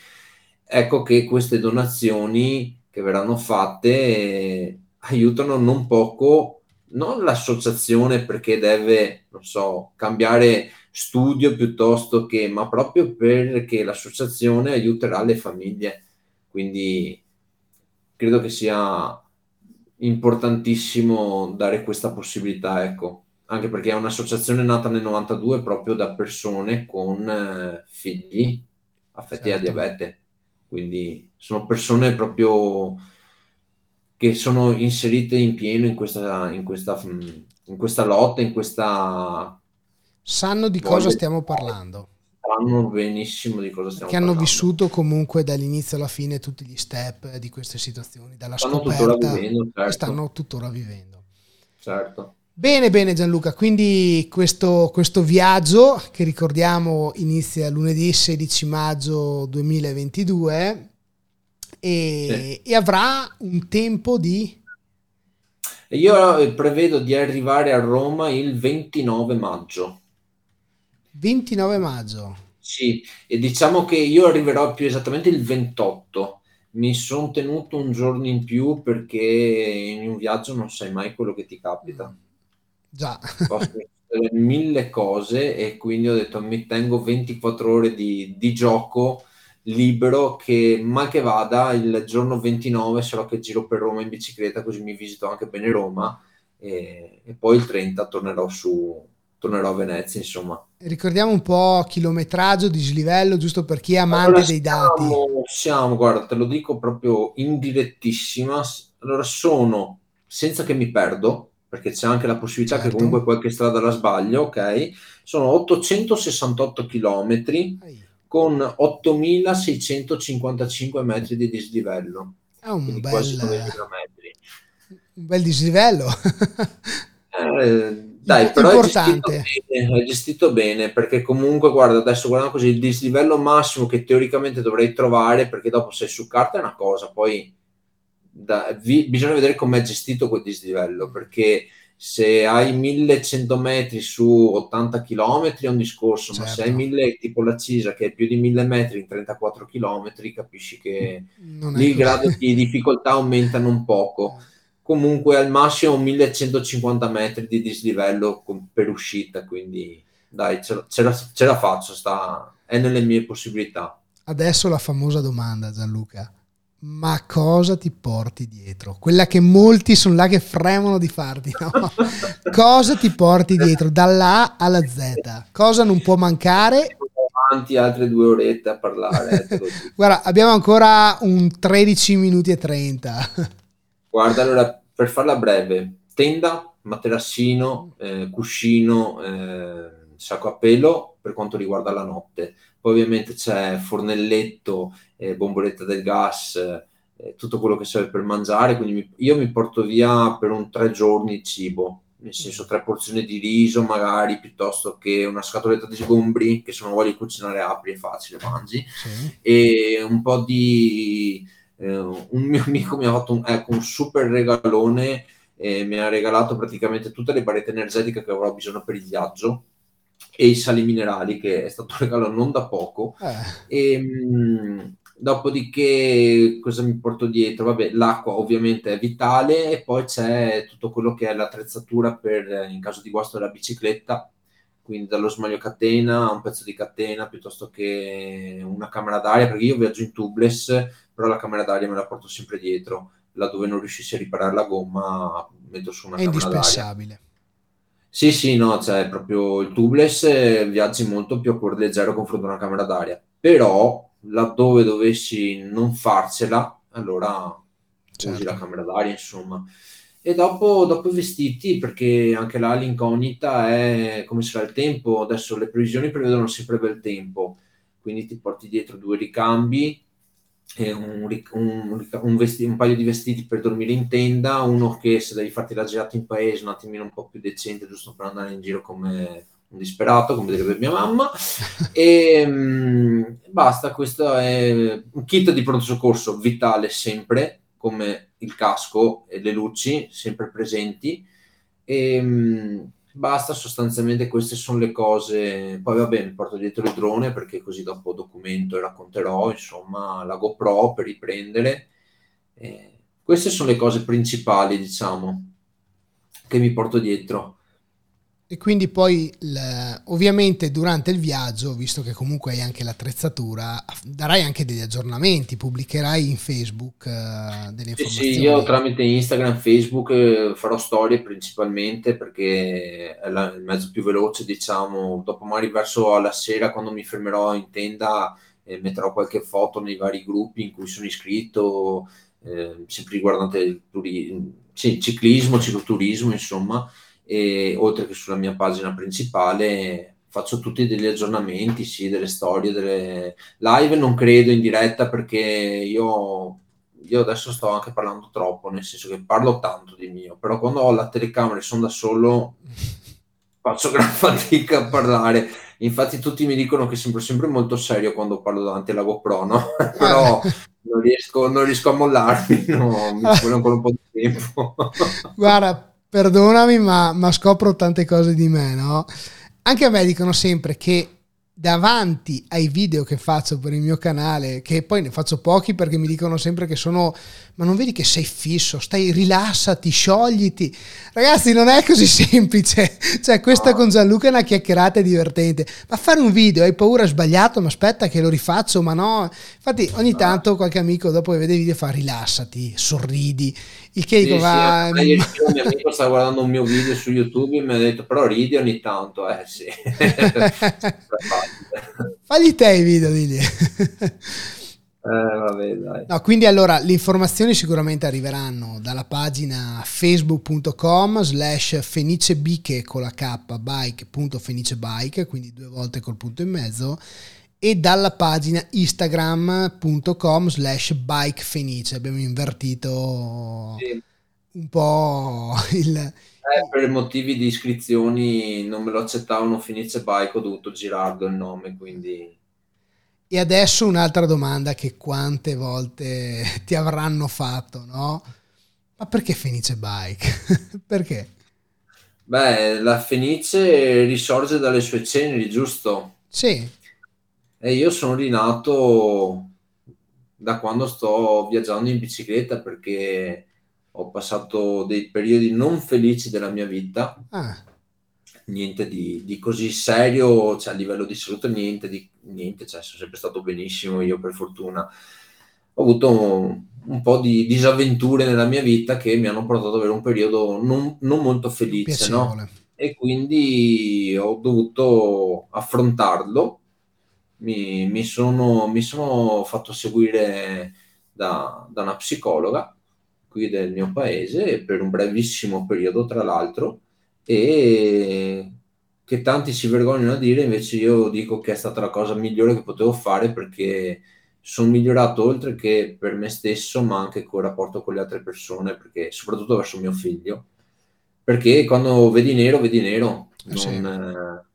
Ecco che queste donazioni che verranno fatte eh, aiutano non poco non l'associazione perché deve, non so, cambiare studio piuttosto che, ma proprio perché l'associazione aiuterà le famiglie. Quindi credo che sia importantissimo dare questa possibilità, ecco, anche perché è un'associazione nata nel 92 proprio da persone con eh, figli affetti certo. da diabete quindi sono persone proprio che sono inserite in pieno in questa, in questa, in questa lotta, in questa... Sanno di cosa stiamo parlando. Sanno benissimo di cosa stiamo che parlando. Che hanno vissuto comunque dall'inizio alla fine tutti gli step di queste situazioni, dalla stanno scoperta tuttora vivendo, certo. stanno tuttora vivendo. Certo. Bene, bene Gianluca, quindi questo, questo, viaggio che ricordiamo inizia lunedì 16 maggio 2022 e, sì. e avrà un tempo di... Io prevedo di arrivare a Roma il 29 maggio. 29 maggio. Sì, e diciamo che io arriverò più esattamente il 28. Mi sono tenuto un giorno in più perché in un viaggio non sai mai quello che ti capita. Mm. Già. Possono mille cose e quindi ho detto mi tengo 24 ore di, di gioco libero che mal che vada il giorno 29 sarò che giro per Roma in bicicletta così mi visito anche bene Roma e, e poi il 30 tornerò su tornerò a Venezia insomma ricordiamo un po' chilometraggio dislivello giusto per chi è amante allora, dei siamo, dati siamo guarda te lo dico proprio in direttissima allora sono senza che mi perdo perché c'è anche la possibilità certo. che comunque qualche strada la sbaglio, ok? Sono 868 km con 8.655 metri di dislivello. È un bel, un bel dislivello. eh, dai, però è gestito, bene, è gestito, bene, perché comunque, guarda, adesso guardando così, il dislivello massimo che teoricamente dovrei trovare, perché dopo sei su carta è una cosa, poi da, vi, bisogna vedere com'è gestito quel dislivello, perché se hai 1100 metri su 80 km è un discorso, certo. ma se hai 1000 certo. tipo la Cisa che è più di 1000 metri in 34 km, capisci che lì il grado di difficoltà aumentano un poco. Comunque al massimo 1150 metri di dislivello per uscita, quindi dai, ce la, ce la, ce la faccio, sta, è nelle mie possibilità. Adesso la famosa domanda Gianluca ma cosa ti porti dietro? Quella che molti sono là che fremono di farti, no? cosa ti porti dietro dalla A alla Z? Cosa non può mancare? avanti altre due orette a parlare. Eh, Guarda, abbiamo ancora un 13 minuti e 30. Guarda, allora, per farla breve, tenda, materassino, eh, cuscino, eh, sacco a pelo per quanto riguarda la notte. Poi ovviamente c'è fornelletto, eh, bomboletta del gas, eh, tutto quello che serve per mangiare, quindi mi, io mi porto via per un tre giorni cibo, nel senso tre porzioni di riso magari, piuttosto che una scatoletta di sgombri, che se non voglio cucinare apri è facile, mangi, sì. e un po' di... Eh, un mio amico mi ha fatto un, ecco, un super regalone, eh, mi ha regalato praticamente tutte le barrette energetiche che avrò bisogno per il viaggio, e i sali minerali, che è stato un regalo non da poco. Eh. E, mh, dopodiché, cosa mi porto dietro? Vabbè, l'acqua ovviamente è vitale e poi c'è tutto quello che è l'attrezzatura per, in caso di guasto della bicicletta, quindi dallo smaglio catena a un pezzo di catena piuttosto che una camera d'aria, perché io viaggio in tubeless, però la camera d'aria me la porto sempre dietro, laddove non riuscissi a riparare la gomma metto su una è camera d'aria. È indispensabile. Sì, sì, no, cioè proprio il tubeless eh, viaggi molto più a cuore leggero confronto a una camera d'aria, però laddove dovessi non farcela, allora certo. usi la camera d'aria, insomma. E dopo, dopo, i vestiti, perché anche là l'incognita è come sarà il tempo. Adesso le previsioni prevedono sempre bel tempo, quindi ti porti dietro due ricambi un, un, un, vesti, un, paio di vestiti per dormire in tenda, uno che se devi farti la girata in paese un attimino un po' più decente, giusto per andare in giro come un disperato, come direbbe mia mamma, e mh, basta, questo è un kit di pronto soccorso vitale sempre, come il casco e le luci, sempre presenti, e mh, Basta, sostanzialmente queste sono le cose. Poi va bene, porto dietro il drone perché così dopo documento e racconterò, insomma, la GoPro per riprendere. Eh, queste sono le cose principali, diciamo, che mi porto dietro. E quindi poi ovviamente durante il viaggio, visto che comunque hai anche l'attrezzatura, darai anche degli aggiornamenti, pubblicherai in Facebook uh, delle informazioni. Sì, sì, io tramite Instagram, Facebook eh, farò storie principalmente perché è la, il mezzo più veloce, diciamo, dopo magari verso la sera quando mi fermerò in tenda eh, metterò qualche foto nei vari gruppi in cui sono iscritto, eh, sempre riguardante il turi- sì, ciclismo, cicloturismo, insomma e oltre che sulla mia pagina principale faccio tutti degli aggiornamenti, sì, delle storie, delle live non credo in diretta perché io, io adesso sto anche parlando troppo, nel senso che parlo tanto di mio, però quando ho la telecamera e sono da solo faccio gran fatica a parlare. Infatti tutti mi dicono che sembro sempre molto serio quando parlo davanti alla GoPro, no? però non riesco, non riesco a mollarmi, no? mi vuole ancora un po' di tempo. Guarda, perdonami, ma, ma scopro tante cose di me, no? Anche a me dicono sempre che davanti ai video che faccio per il mio canale, che poi ne faccio pochi perché mi dicono sempre che sono, ma non vedi che sei fisso, stai rilassati, sciogliti. Ragazzi, non è così semplice. Cioè, questa con Gianluca è una chiacchierata divertente. Ma fare un video, hai paura, è sbagliato, ma aspetta che lo rifaccio, ma no. Infatti, ogni tanto qualche amico dopo che vede i video fa rilassati, sorridi. Il che dico, sì, va... Sì, ieri un mio amico stava guardando un mio video su YouTube e mi ha detto, però ridi ogni tanto, eh sì. Fagli te i video, digli. Eh, vabbè, dai. No, quindi allora le informazioni sicuramente arriveranno dalla pagina facebook.com slash fenicebiche con la k bike.fenicebike, quindi due volte col punto in mezzo e dalla pagina instagram.com slash bikefenice. Abbiamo invertito sì. un po' il... Eh, per motivi di iscrizioni non me lo accettavano Fenice Bike, ho dovuto girarlo il nome, quindi... E adesso un'altra domanda che quante volte ti avranno fatto, no? Ma perché Fenice Bike? perché? Beh, la Fenice risorge dalle sue ceneri, giusto? Sì. E io sono rinato da quando sto viaggiando in bicicletta perché ho passato dei periodi non felici della mia vita. Ah. Niente di, di, così serio, cioè a livello di salute, niente, di, niente, cioè sono sempre stato benissimo io per fortuna. Ho avuto un, un po' di disavventure nella mia vita che mi hanno portato ad avere un periodo non, non molto felice, no? E quindi ho dovuto affrontarlo mi, mi, sono, mi sono, fatto seguire da, da, una psicologa qui del mio paese per un brevissimo periodo, tra l'altro, e che tanti si vergognano a dire, invece io dico che è stata la cosa migliore che potevo fare perché sono migliorato oltre che per me stesso, ma anche col rapporto con le altre persone, perché soprattutto verso mio figlio. Perché quando vedi nero, vedi nero. Non, sì. eh,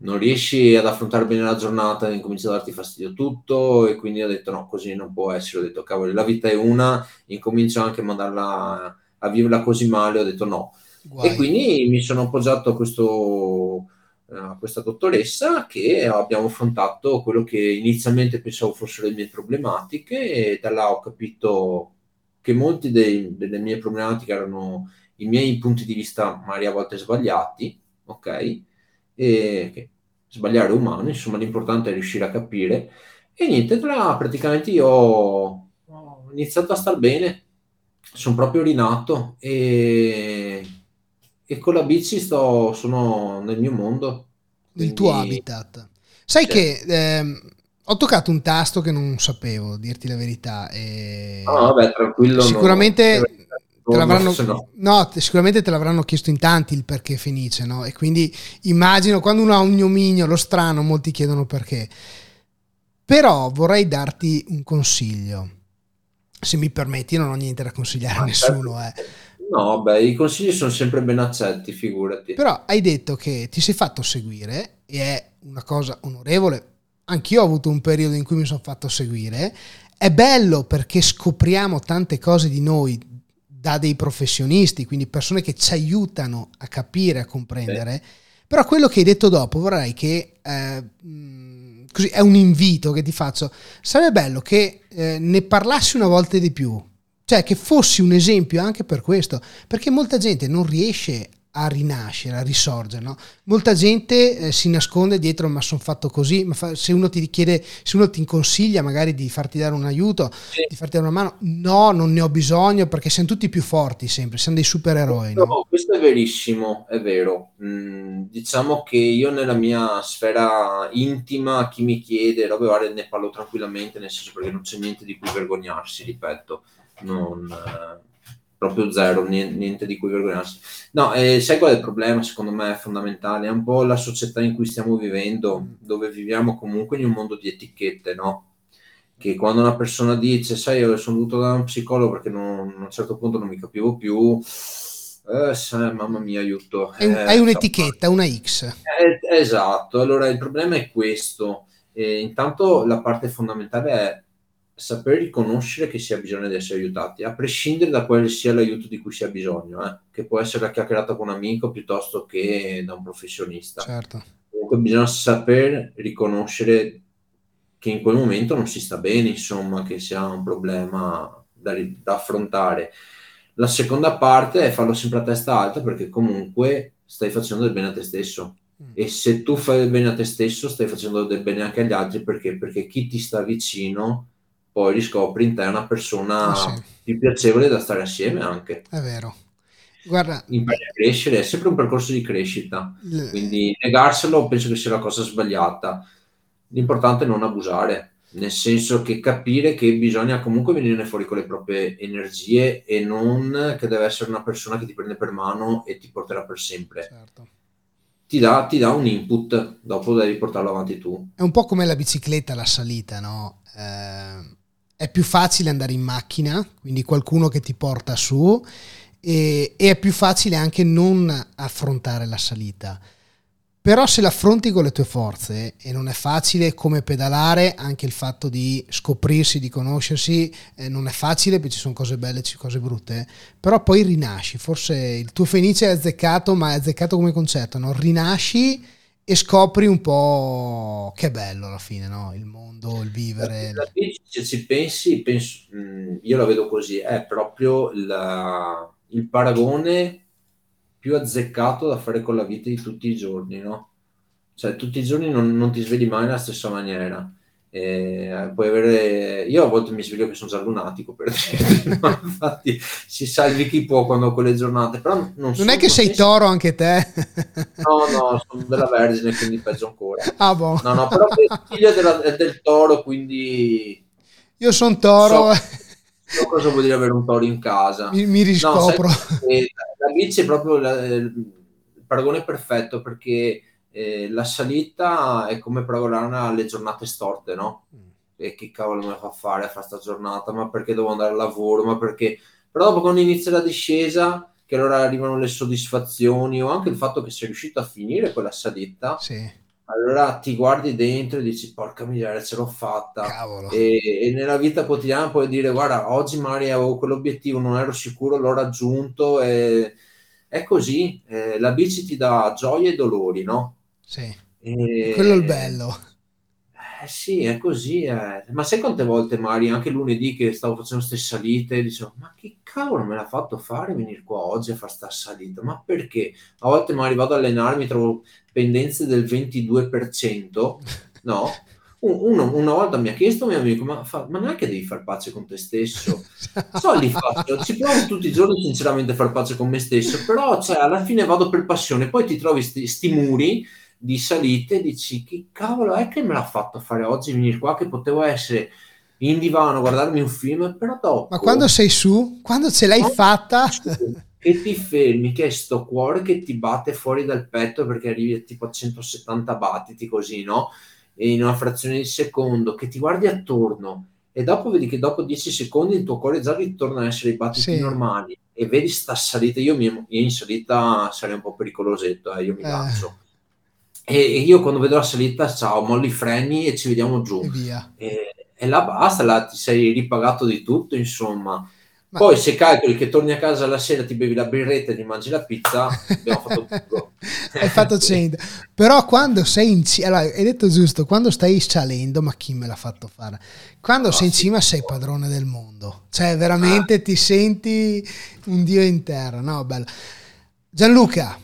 non riesci ad affrontare bene la giornata, incomincia a darti fastidio tutto e quindi ho detto no, così non può essere, ho detto cavolo, la vita è una, incomincio anche a mandarla a viverla così male, ho detto no. Guai. E quindi mi sono appoggiato a, questo, a questa dottoressa che abbiamo affrontato quello che inizialmente pensavo fossero le mie problematiche e da là ho capito che molti dei, delle mie problematiche erano i miei punti di vista magari a volte sbagliati, ok? E sbagliare è umano, insomma l'importante è riuscire a capire e niente, tra praticamente io ho iniziato a star bene, sono proprio rinato e, e con la bici sto, sono nel mio mondo. Nel tuo habitat. Sai sì. che eh, ho toccato un tasto che non sapevo, dirti la verità. E... Ah, vabbè, tranquillo. Sicuramente... Non te l'avranno, no. no. sicuramente te l'avranno chiesto in tanti il perché Fenice, no? E quindi immagino quando uno ha un gnominio, lo strano, molti chiedono perché. Però vorrei darti un consiglio. Se mi permetti, non ho niente da consigliare a nessuno. Eh. No, beh, i consigli sono sempre ben accetti, figurati. Però hai detto che ti sei fatto seguire e è una cosa onorevole. Anch'io ho avuto un periodo in cui mi sono fatto seguire. È bello perché scopriamo tante cose di noi da dei professionisti, quindi persone che ci aiutano a capire, a comprendere. Sì. Però quello che hai detto dopo vorrei che, eh, così è un invito che ti faccio, sarebbe bello che eh, ne parlassi una volta di più, cioè che fossi un esempio anche per questo, perché molta gente non riesce a rinascere, a risorgere. No? Molta gente eh, si nasconde dietro, ma sono fatto così. Ma fa, se uno ti chiede, se uno ti consiglia magari di farti dare un aiuto, sì. di farti dare una mano, no, non ne ho bisogno perché siamo tutti più forti sempre, siamo dei supereroi. No, no? questo è verissimo, è vero. Mm, diciamo che io nella mia sfera intima, chi mi chiede robe varie, ne parlo tranquillamente, nel senso perché non c'è niente di cui vergognarsi, ripeto. Non, eh, proprio zero, niente, di cui vergognarsi. No, eh, sai qual è il problema? Secondo me è fondamentale, è un po' la società in cui stiamo vivendo, dove viviamo comunque in un mondo di etichette, no? Che quando una persona dice, sai, io sono dovuto da un psicologo perché non, a un certo punto non mi capivo più, eh, sai, mamma mia, aiuto. Eh, hai un'etichetta, una X. Eh, esatto, allora il problema è questo. intanto la parte fondamentale è saper riconoscere che si ha bisogno di essere aiutati, a prescindere da quale sia l'aiuto di cui si ha bisogno, eh? che può essere la chiacchierata con un amico piuttosto che da un professionista. Certo. Comunque bisogna saper riconoscere che in quel momento non si sta bene, insomma, che si ha un problema da, da affrontare. La seconda parte è farlo sempre a testa alta perché comunque stai facendo del bene a te stesso. Mm. E se tu fai del bene a te stesso, stai facendo del bene anche agli altri perché? Perché chi ti sta vicino poi riscopri in te una persona ah, sì. più piacevole da stare assieme anche. È vero. Guarda, impari a crescere, è sempre un percorso di crescita, le... quindi negarselo penso che sia la cosa sbagliata. L'importante è non abusare, nel senso che capire che bisogna comunque venire fuori con le proprie energie e non che deve essere una persona che ti prende per mano e ti porterà per sempre. Certo. ti dà, ti dà un input, dopo devi portarlo avanti tu. È un po' come la bicicletta, la salita, no? Eh, è più facile andare in macchina, quindi qualcuno che ti porta su, e, e è più facile anche non affrontare la salita. Però se l'affronti con le tue forze e non è facile come pedalare, anche il fatto di scoprirsi, di conoscersi, eh, non è facile perché ci sono cose belle e cose brutte, però poi rinasci, forse il tuo Fenice è azzeccato, ma è azzeccato come concetto, no? rinasci e scopri un po' che bello alla fine, no? il mondo, il vivere. La bici, se ci pensi, penso, mm, io la vedo così, è proprio la, il paragone più azzeccato da fare con la vita di tutti i giorni, no? Cioè, tutti i giorni non, non ti svegli mai nella stessa maniera. E puoi avere io a volte mi sveglio che sono già lunatico per dire no? infatti si salvi chi può quando ho quelle giornate però non, non sono, è che sei penso... toro anche te? No no sono della vergine quindi peggio ancora. Ah, boh. no no però figlio della, è del toro quindi io sono toro. So, so cosa vuol dire avere un toro in casa. Mi, mi riscopro. no, sai, la bici è proprio la, il paragone perfetto perché eh, la salita è come paragonare alle giornate storte, no? Mm. E che cavolo mi fa fare a fare questa giornata? Ma perché devo andare al lavoro? Ma perché? Però dopo quando inizia la discesa, che allora arrivano le soddisfazioni o anche il fatto che sei riuscito a finire quella salita, sì. allora ti guardi dentro e dici porca miseria ce l'ho fatta e, e, nella vita quotidiana puoi dire guarda oggi magari avevo quell'obiettivo non ero sicuro l'ho raggiunto e è così eh, la bici ti dà gioie e dolori no? Sì. E... Quello è il bello. Eh, sì, è così. Eh. Ma sai quante volte, Mari, anche lunedì che stavo facendo queste salite, dicevo, ma che cavolo me l'ha fatto fare venire qua oggi a fare sta salita? Ma perché? A volte magari vado ad allenarmi, trovo pendenze del 22%, no? Uno, una volta mi ha chiesto un mio amico, ma, fa, ma non è che devi far pace con te stesso? So, li faccio, ci provo tutti i giorni sinceramente a far pace con me stesso, però cioè, alla fine vado per passione, poi ti trovi sti, sti muri di salite dici che cavolo è che me l'ha fatto fare oggi venire qua che potevo essere in divano a guardarmi un film però dopo ma quando sei su quando ce l'hai fatta che ti fermi che è sto cuore che ti batte fuori dal petto perché arrivi a tipo a 170 battiti così no e in una frazione di secondo che ti guardi attorno e dopo vedi che dopo 10 secondi il tuo cuore già ritorna a essere i battiti sì. normali e vedi sta salita io, mi, io in salita sarei un po' pericolosetto eh, io mi eh. E, io quando vedo la salita, ciao, molli i freni e ci vediamo giù. E via. E, e là basta, là ti sei ripagato di tutto, insomma. Ma... Poi se calcoli che torni a casa la sera, ti bevi la birretta e ti mangi la pizza, abbiamo fatto tutto. hai fatto 100. Però quando sei in cima, allora, hai detto giusto, quando stai salendo, ma chi me l'ha fatto fare? Quando no, sei in cima sei padrone del mondo. Cioè veramente ah. ti senti un dio in terra, no? Bello. Gianluca,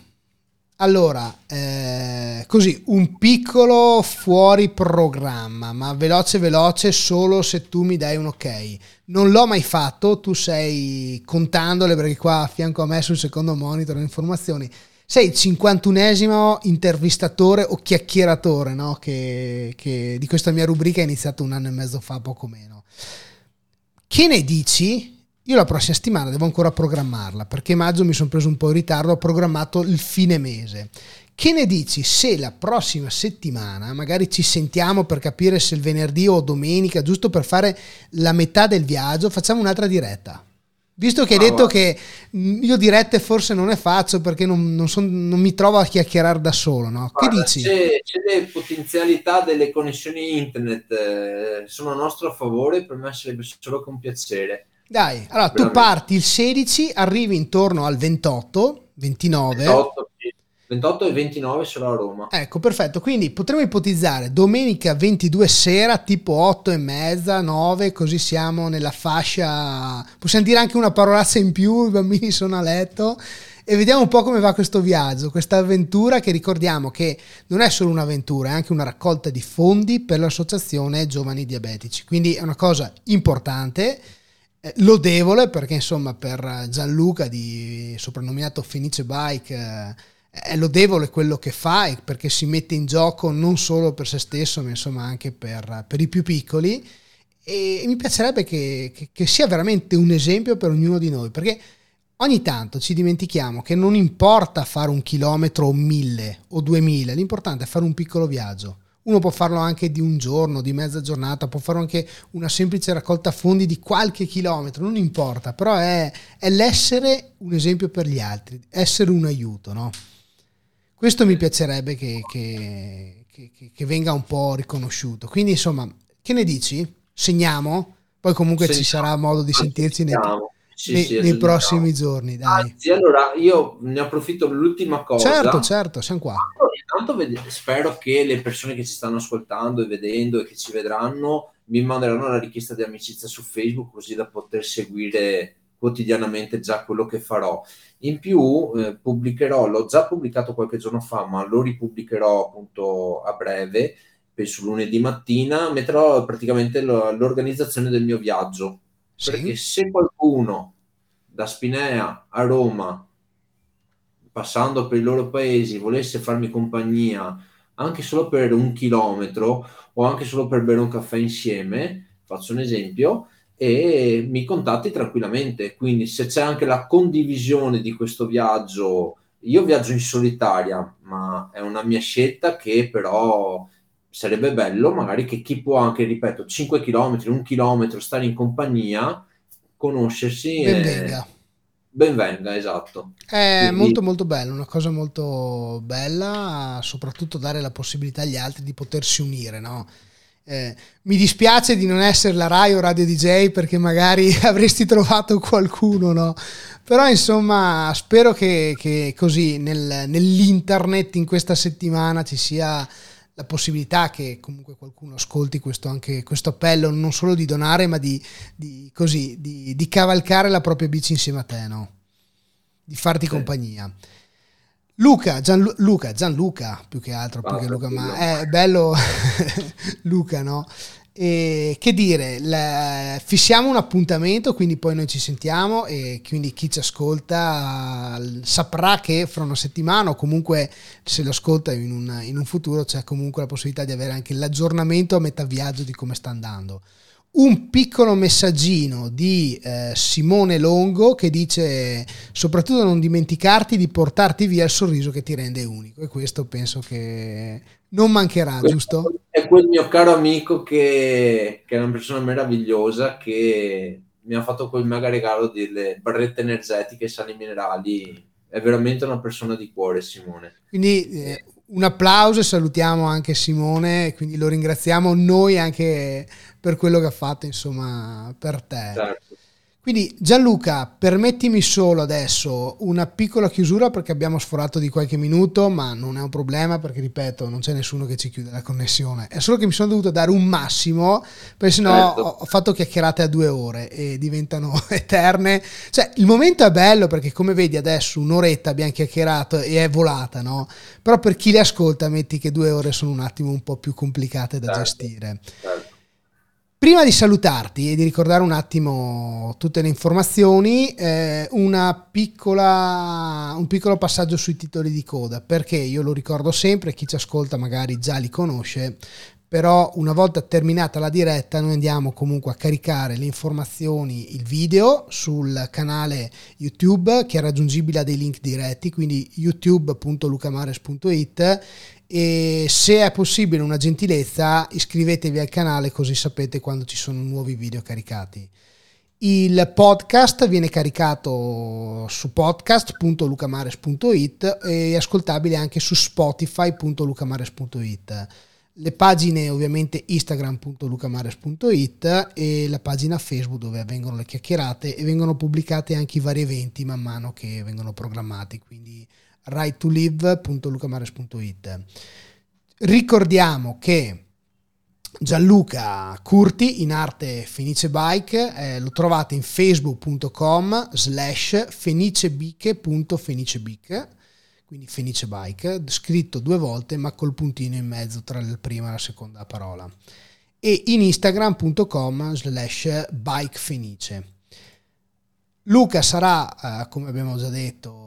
allora, eh, così, un piccolo fuori programma, ma veloce veloce solo se tu mi dai un ok. Non l'ho mai fatto, tu sei contandole perché qua a fianco a me sul secondo monitor informazioni. Sei il 51esimo intervistatore o chiacchieratore no? che, che di questa mia rubrica è iniziato un anno e mezzo fa, poco meno. Che ne dici io la prossima settimana devo ancora programmarla perché maggio mi sono preso un po' in ritardo, ho programmato il fine mese. Che ne dici se la prossima settimana magari ci sentiamo per capire se il venerdì o domenica, giusto per fare la metà del viaggio, facciamo un'altra diretta? Visto che hai ah, detto guarda. che io dirette forse non ne faccio perché non, non, son, non mi trovo a chiacchierare da solo, no? Guarda, che dici? C'è, c'è le potenzialità delle connessioni internet, eh, sono a nostro favore, per me sarebbe solo che un piacere. Dai, allora Veramente. tu parti il 16, arrivi intorno al 28, 29. 28, 28 e 29 sono a Roma. Ecco, perfetto. Quindi potremmo ipotizzare domenica 22 sera, tipo 8 e mezza, 9, così siamo nella fascia. Possiamo dire anche una parolazza in più, i bambini sono a letto. E vediamo un po' come va questo viaggio, questa avventura che ricordiamo che non è solo un'avventura, è anche una raccolta di fondi per l'associazione Giovani Diabetici. Quindi è una cosa importante lodevole perché insomma per Gianluca di soprannominato Fenice Bike eh, è lodevole quello che fa perché si mette in gioco non solo per se stesso ma insomma anche per, per i più piccoli e mi piacerebbe che, che, che, sia veramente un esempio per ognuno di noi perché ogni tanto ci dimentichiamo che non importa fare un chilometro o mille o duemila, l'importante è fare un piccolo viaggio. Uno può farlo anche di un giorno, di mezza giornata, può fare anche una semplice raccolta fondi di qualche chilometro, non importa, però è, è l'essere un esempio per gli altri, essere un aiuto, no? Questo mi piacerebbe che, che, che, che venga un po' riconosciuto. Quindi, insomma, che ne dici? Segniamo? Poi comunque Segniamo. ci sarà modo di sentirci nei, sì, nei, sì, nei prossimi giorni. Dai. Anzi, allora io ne approfitto per l'ultima cosa. Certo, certo, siamo qua. Intanto spero che le persone che ci stanno ascoltando e vedendo e che ci vedranno mi manderanno la richiesta di amicizia su Facebook così da poter seguire quotidianamente già quello che farò. In più eh, pubblicherò, l'ho già pubblicato qualche giorno fa, ma lo ripubblicherò appunto a breve, penso lunedì mattina, metterò praticamente l'organizzazione del mio viaggio. Sì. Perché se qualcuno da Spinea a Roma, passando per i loro paesi, volesse farmi compagnia anche solo per un chilometro o anche solo per bere un caffè insieme, faccio un esempio, e mi contatti tranquillamente. Quindi se c'è anche la condivisione di questo viaggio, io viaggio in solitaria, ma è una mia scelta che però sarebbe bello magari che chi può anche, ripeto, 5 km, 1 km, stare in compagnia, conoscersi. Benvenga. Benvenga, esatto. È Quindi... molto molto bello, una cosa molto bella, soprattutto dare la possibilità agli altri di potersi unire, no? Eh, mi dispiace di non essere la Rai o Radio DJ perché magari avresti trovato qualcuno, no? Però insomma spero che, che così nel, nell'internet in questa settimana ci sia la possibilità che comunque qualcuno ascolti questo, anche, questo appello non solo di donare ma di, di, così, di, di cavalcare la propria bici insieme a te, no? di farti sì. compagnia. Luca, Gianlu- Luca, Gianluca più che altro, più che Luca, ma è bello Luca, no? E che dire, la, fissiamo un appuntamento, quindi poi noi ci sentiamo e quindi chi ci ascolta saprà che fra una settimana o comunque se lo ascolta in un, in un futuro c'è comunque la possibilità di avere anche l'aggiornamento a metà viaggio di come sta andando. Un piccolo messaggino di eh, Simone Longo che dice soprattutto non dimenticarti di portarti via il sorriso che ti rende unico e questo penso che non mancherà, questo giusto? È quel mio caro amico che, che, è una persona meravigliosa che mi ha fatto quel mega regalo delle barrette energetiche e sali minerali. È veramente una persona di cuore, Simone. Quindi eh, un applauso e salutiamo anche Simone, quindi lo ringraziamo noi anche per quello che ha fatto, insomma, per te. Certo. Quindi Gianluca, permettimi solo adesso una piccola chiusura perché abbiamo sforato di qualche minuto, ma non è un problema perché, ripeto, non c'è nessuno che ci chiude la connessione. È solo che mi sono dovuto dare un massimo, perché sennò certo. ho, fatto chiacchierate a due ore e diventano eterne. Cioè, il momento è bello perché, come vedi adesso, un'oretta abbiamo chiacchierato e è volata, no? Però per chi le ascolta, metti che due ore sono un attimo un po' più complicate da certo. gestire. Certo. Prima di salutarti e di ricordare un attimo tutte le informazioni, eh, piccola, un piccolo passaggio sui titoli di coda, perché io lo ricordo sempre, chi ci ascolta magari già li conosce, però una volta terminata la diretta noi andiamo comunque a caricare le informazioni, il video sul canale YouTube che è raggiungibile a dei link diretti, quindi youtube.lucamares.it e se è possibile una gentilezza iscrivetevi al canale così sapete quando ci sono nuovi video caricati. Il podcast viene caricato su podcast.lucamares.it e ascoltabile anche su spotify.lucamares.it. Le pagine ovviamente instagram.lucamares.it e la pagina Facebook dove avvengono le chiacchierate e vengono pubblicati anche i vari eventi man mano che vengono programmati, quindi right2live.lucamares.it. Ricordiamo che Gianluca Curti in arte Fenice Bike eh, lo trovate in facebook.com slash fenicebiche.fenicebiche quindi Fenice Bike scritto due volte ma col puntino in mezzo tra la prima e la seconda parola e in instagram.com slash bikefenice Luca sarà eh, come abbiamo già detto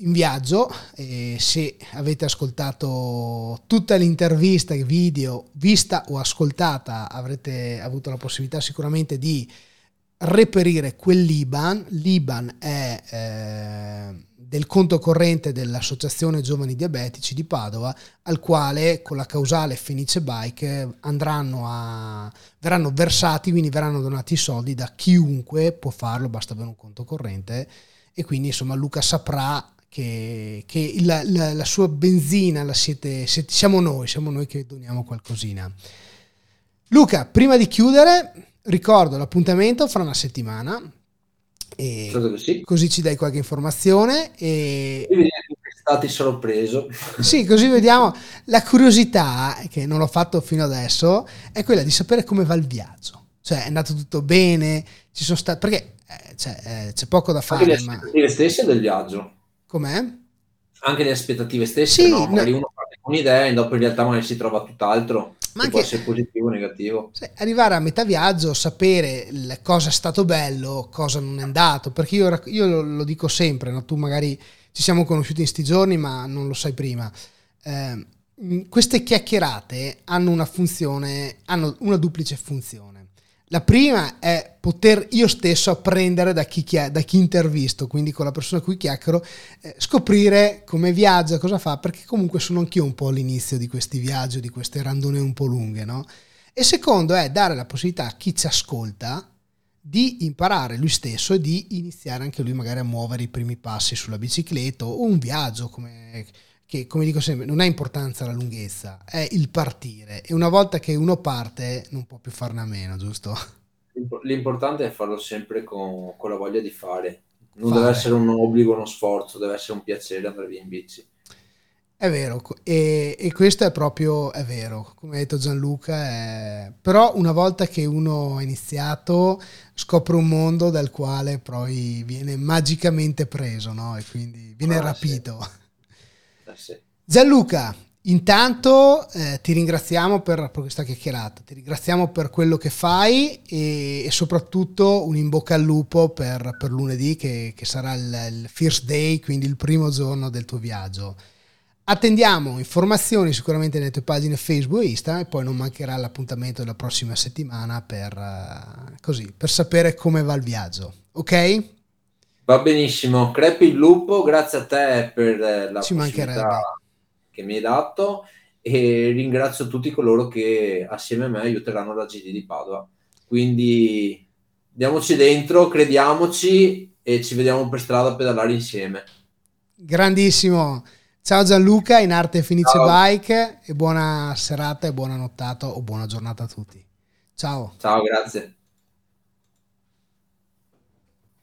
in viaggio e se avete ascoltato tutta l'intervista, video, vista o ascoltata, avrete avuto la possibilità sicuramente di reperire quell'IBAN. L'IBAN è eh, del conto corrente dell'Associazione Giovani Diabetici di Padova, al quale con la causale Fenice Bike andranno a, verranno versati, quindi verranno donati i soldi da chiunque può farlo, basta avere un conto corrente e quindi insomma Luca saprà che, che la, la, la, sua benzina la siete, siete, siamo noi, siamo noi che doniamo qualcosina. Luca, prima di chiudere, ricordo l'appuntamento fra una settimana sì. Così ci dai qualche informazione. E... stati sorpreso. Sì, così vediamo. La curiosità, che non l'ho fatto fino adesso, è quella di sapere come va il viaggio. Cioè, è andato tutto bene, ci sono stati... Perché eh, cioè, eh, c'è poco da fare. Anche le ma... stesse del viaggio. Com'è? Anche le aspettative stesse, sì, no? Magari no... uno con un'idea e dopo in realtà magari si trova tutt'altro ma anche, può essere positivo o negativo. arrivare a metà viaggio, sapere cosa è stato bello, cosa non è andato, perché io, io lo, lo, dico sempre, no? tu magari ci siamo conosciuti in sti giorni ma non lo sai prima. Eh, queste chiacchierate hanno una funzione, hanno una duplice funzione. La prima è poter io stesso apprendere da chi, da chi intervisto, quindi con la persona a cui chiacchiero, eh, scoprire come viaggia, cosa fa, perché comunque sono anch'io un po' all'inizio di questi viaggi, di queste randone un po' lunghe, no? E secondo è dare la possibilità a chi ci ascolta di imparare lui stesso e di iniziare anche lui magari a muovere i primi passi sulla bicicletta o un viaggio come che come dico sempre non ha importanza la lunghezza, è il partire e una volta che uno parte non può più farne a meno, giusto? L'importante è farlo sempre con, con la voglia di fare, non fare. deve essere un obbligo, uno sforzo, deve essere un piacere andare via in bici. È vero, e, e, questo è proprio, è vero, come ha detto Gianluca, è... però una volta che uno ha iniziato scopre un mondo dal quale poi viene magicamente preso, no? E quindi viene ah, rapito. Sì. Sì. Gianluca, intanto eh, ti ringraziamo per, per, questa chiacchierata, ti ringraziamo per quello che fai e, e soprattutto un in bocca al lupo per, per lunedì che, che sarà il, il first day, quindi il primo giorno del tuo viaggio. Attendiamo informazioni sicuramente nelle tue pagine Facebook e Instagram e poi non mancherà l'appuntamento della prossima settimana per, uh, così, per sapere come va il viaggio. Ok? Va benissimo, crepi il lupo, grazie a te per eh, la Ci che mi hai dato e ringrazio tutti coloro che assieme a me aiuteranno la GD di Padova. Quindi diamoci dentro, crediamoci e ci vediamo per strada a pedalare insieme. Grandissimo. Ciao Gianluca, in arte Fenice Ciao. Bike e buona serata e buona nottata o buona giornata a tutti. Ciao. Ciao, grazie.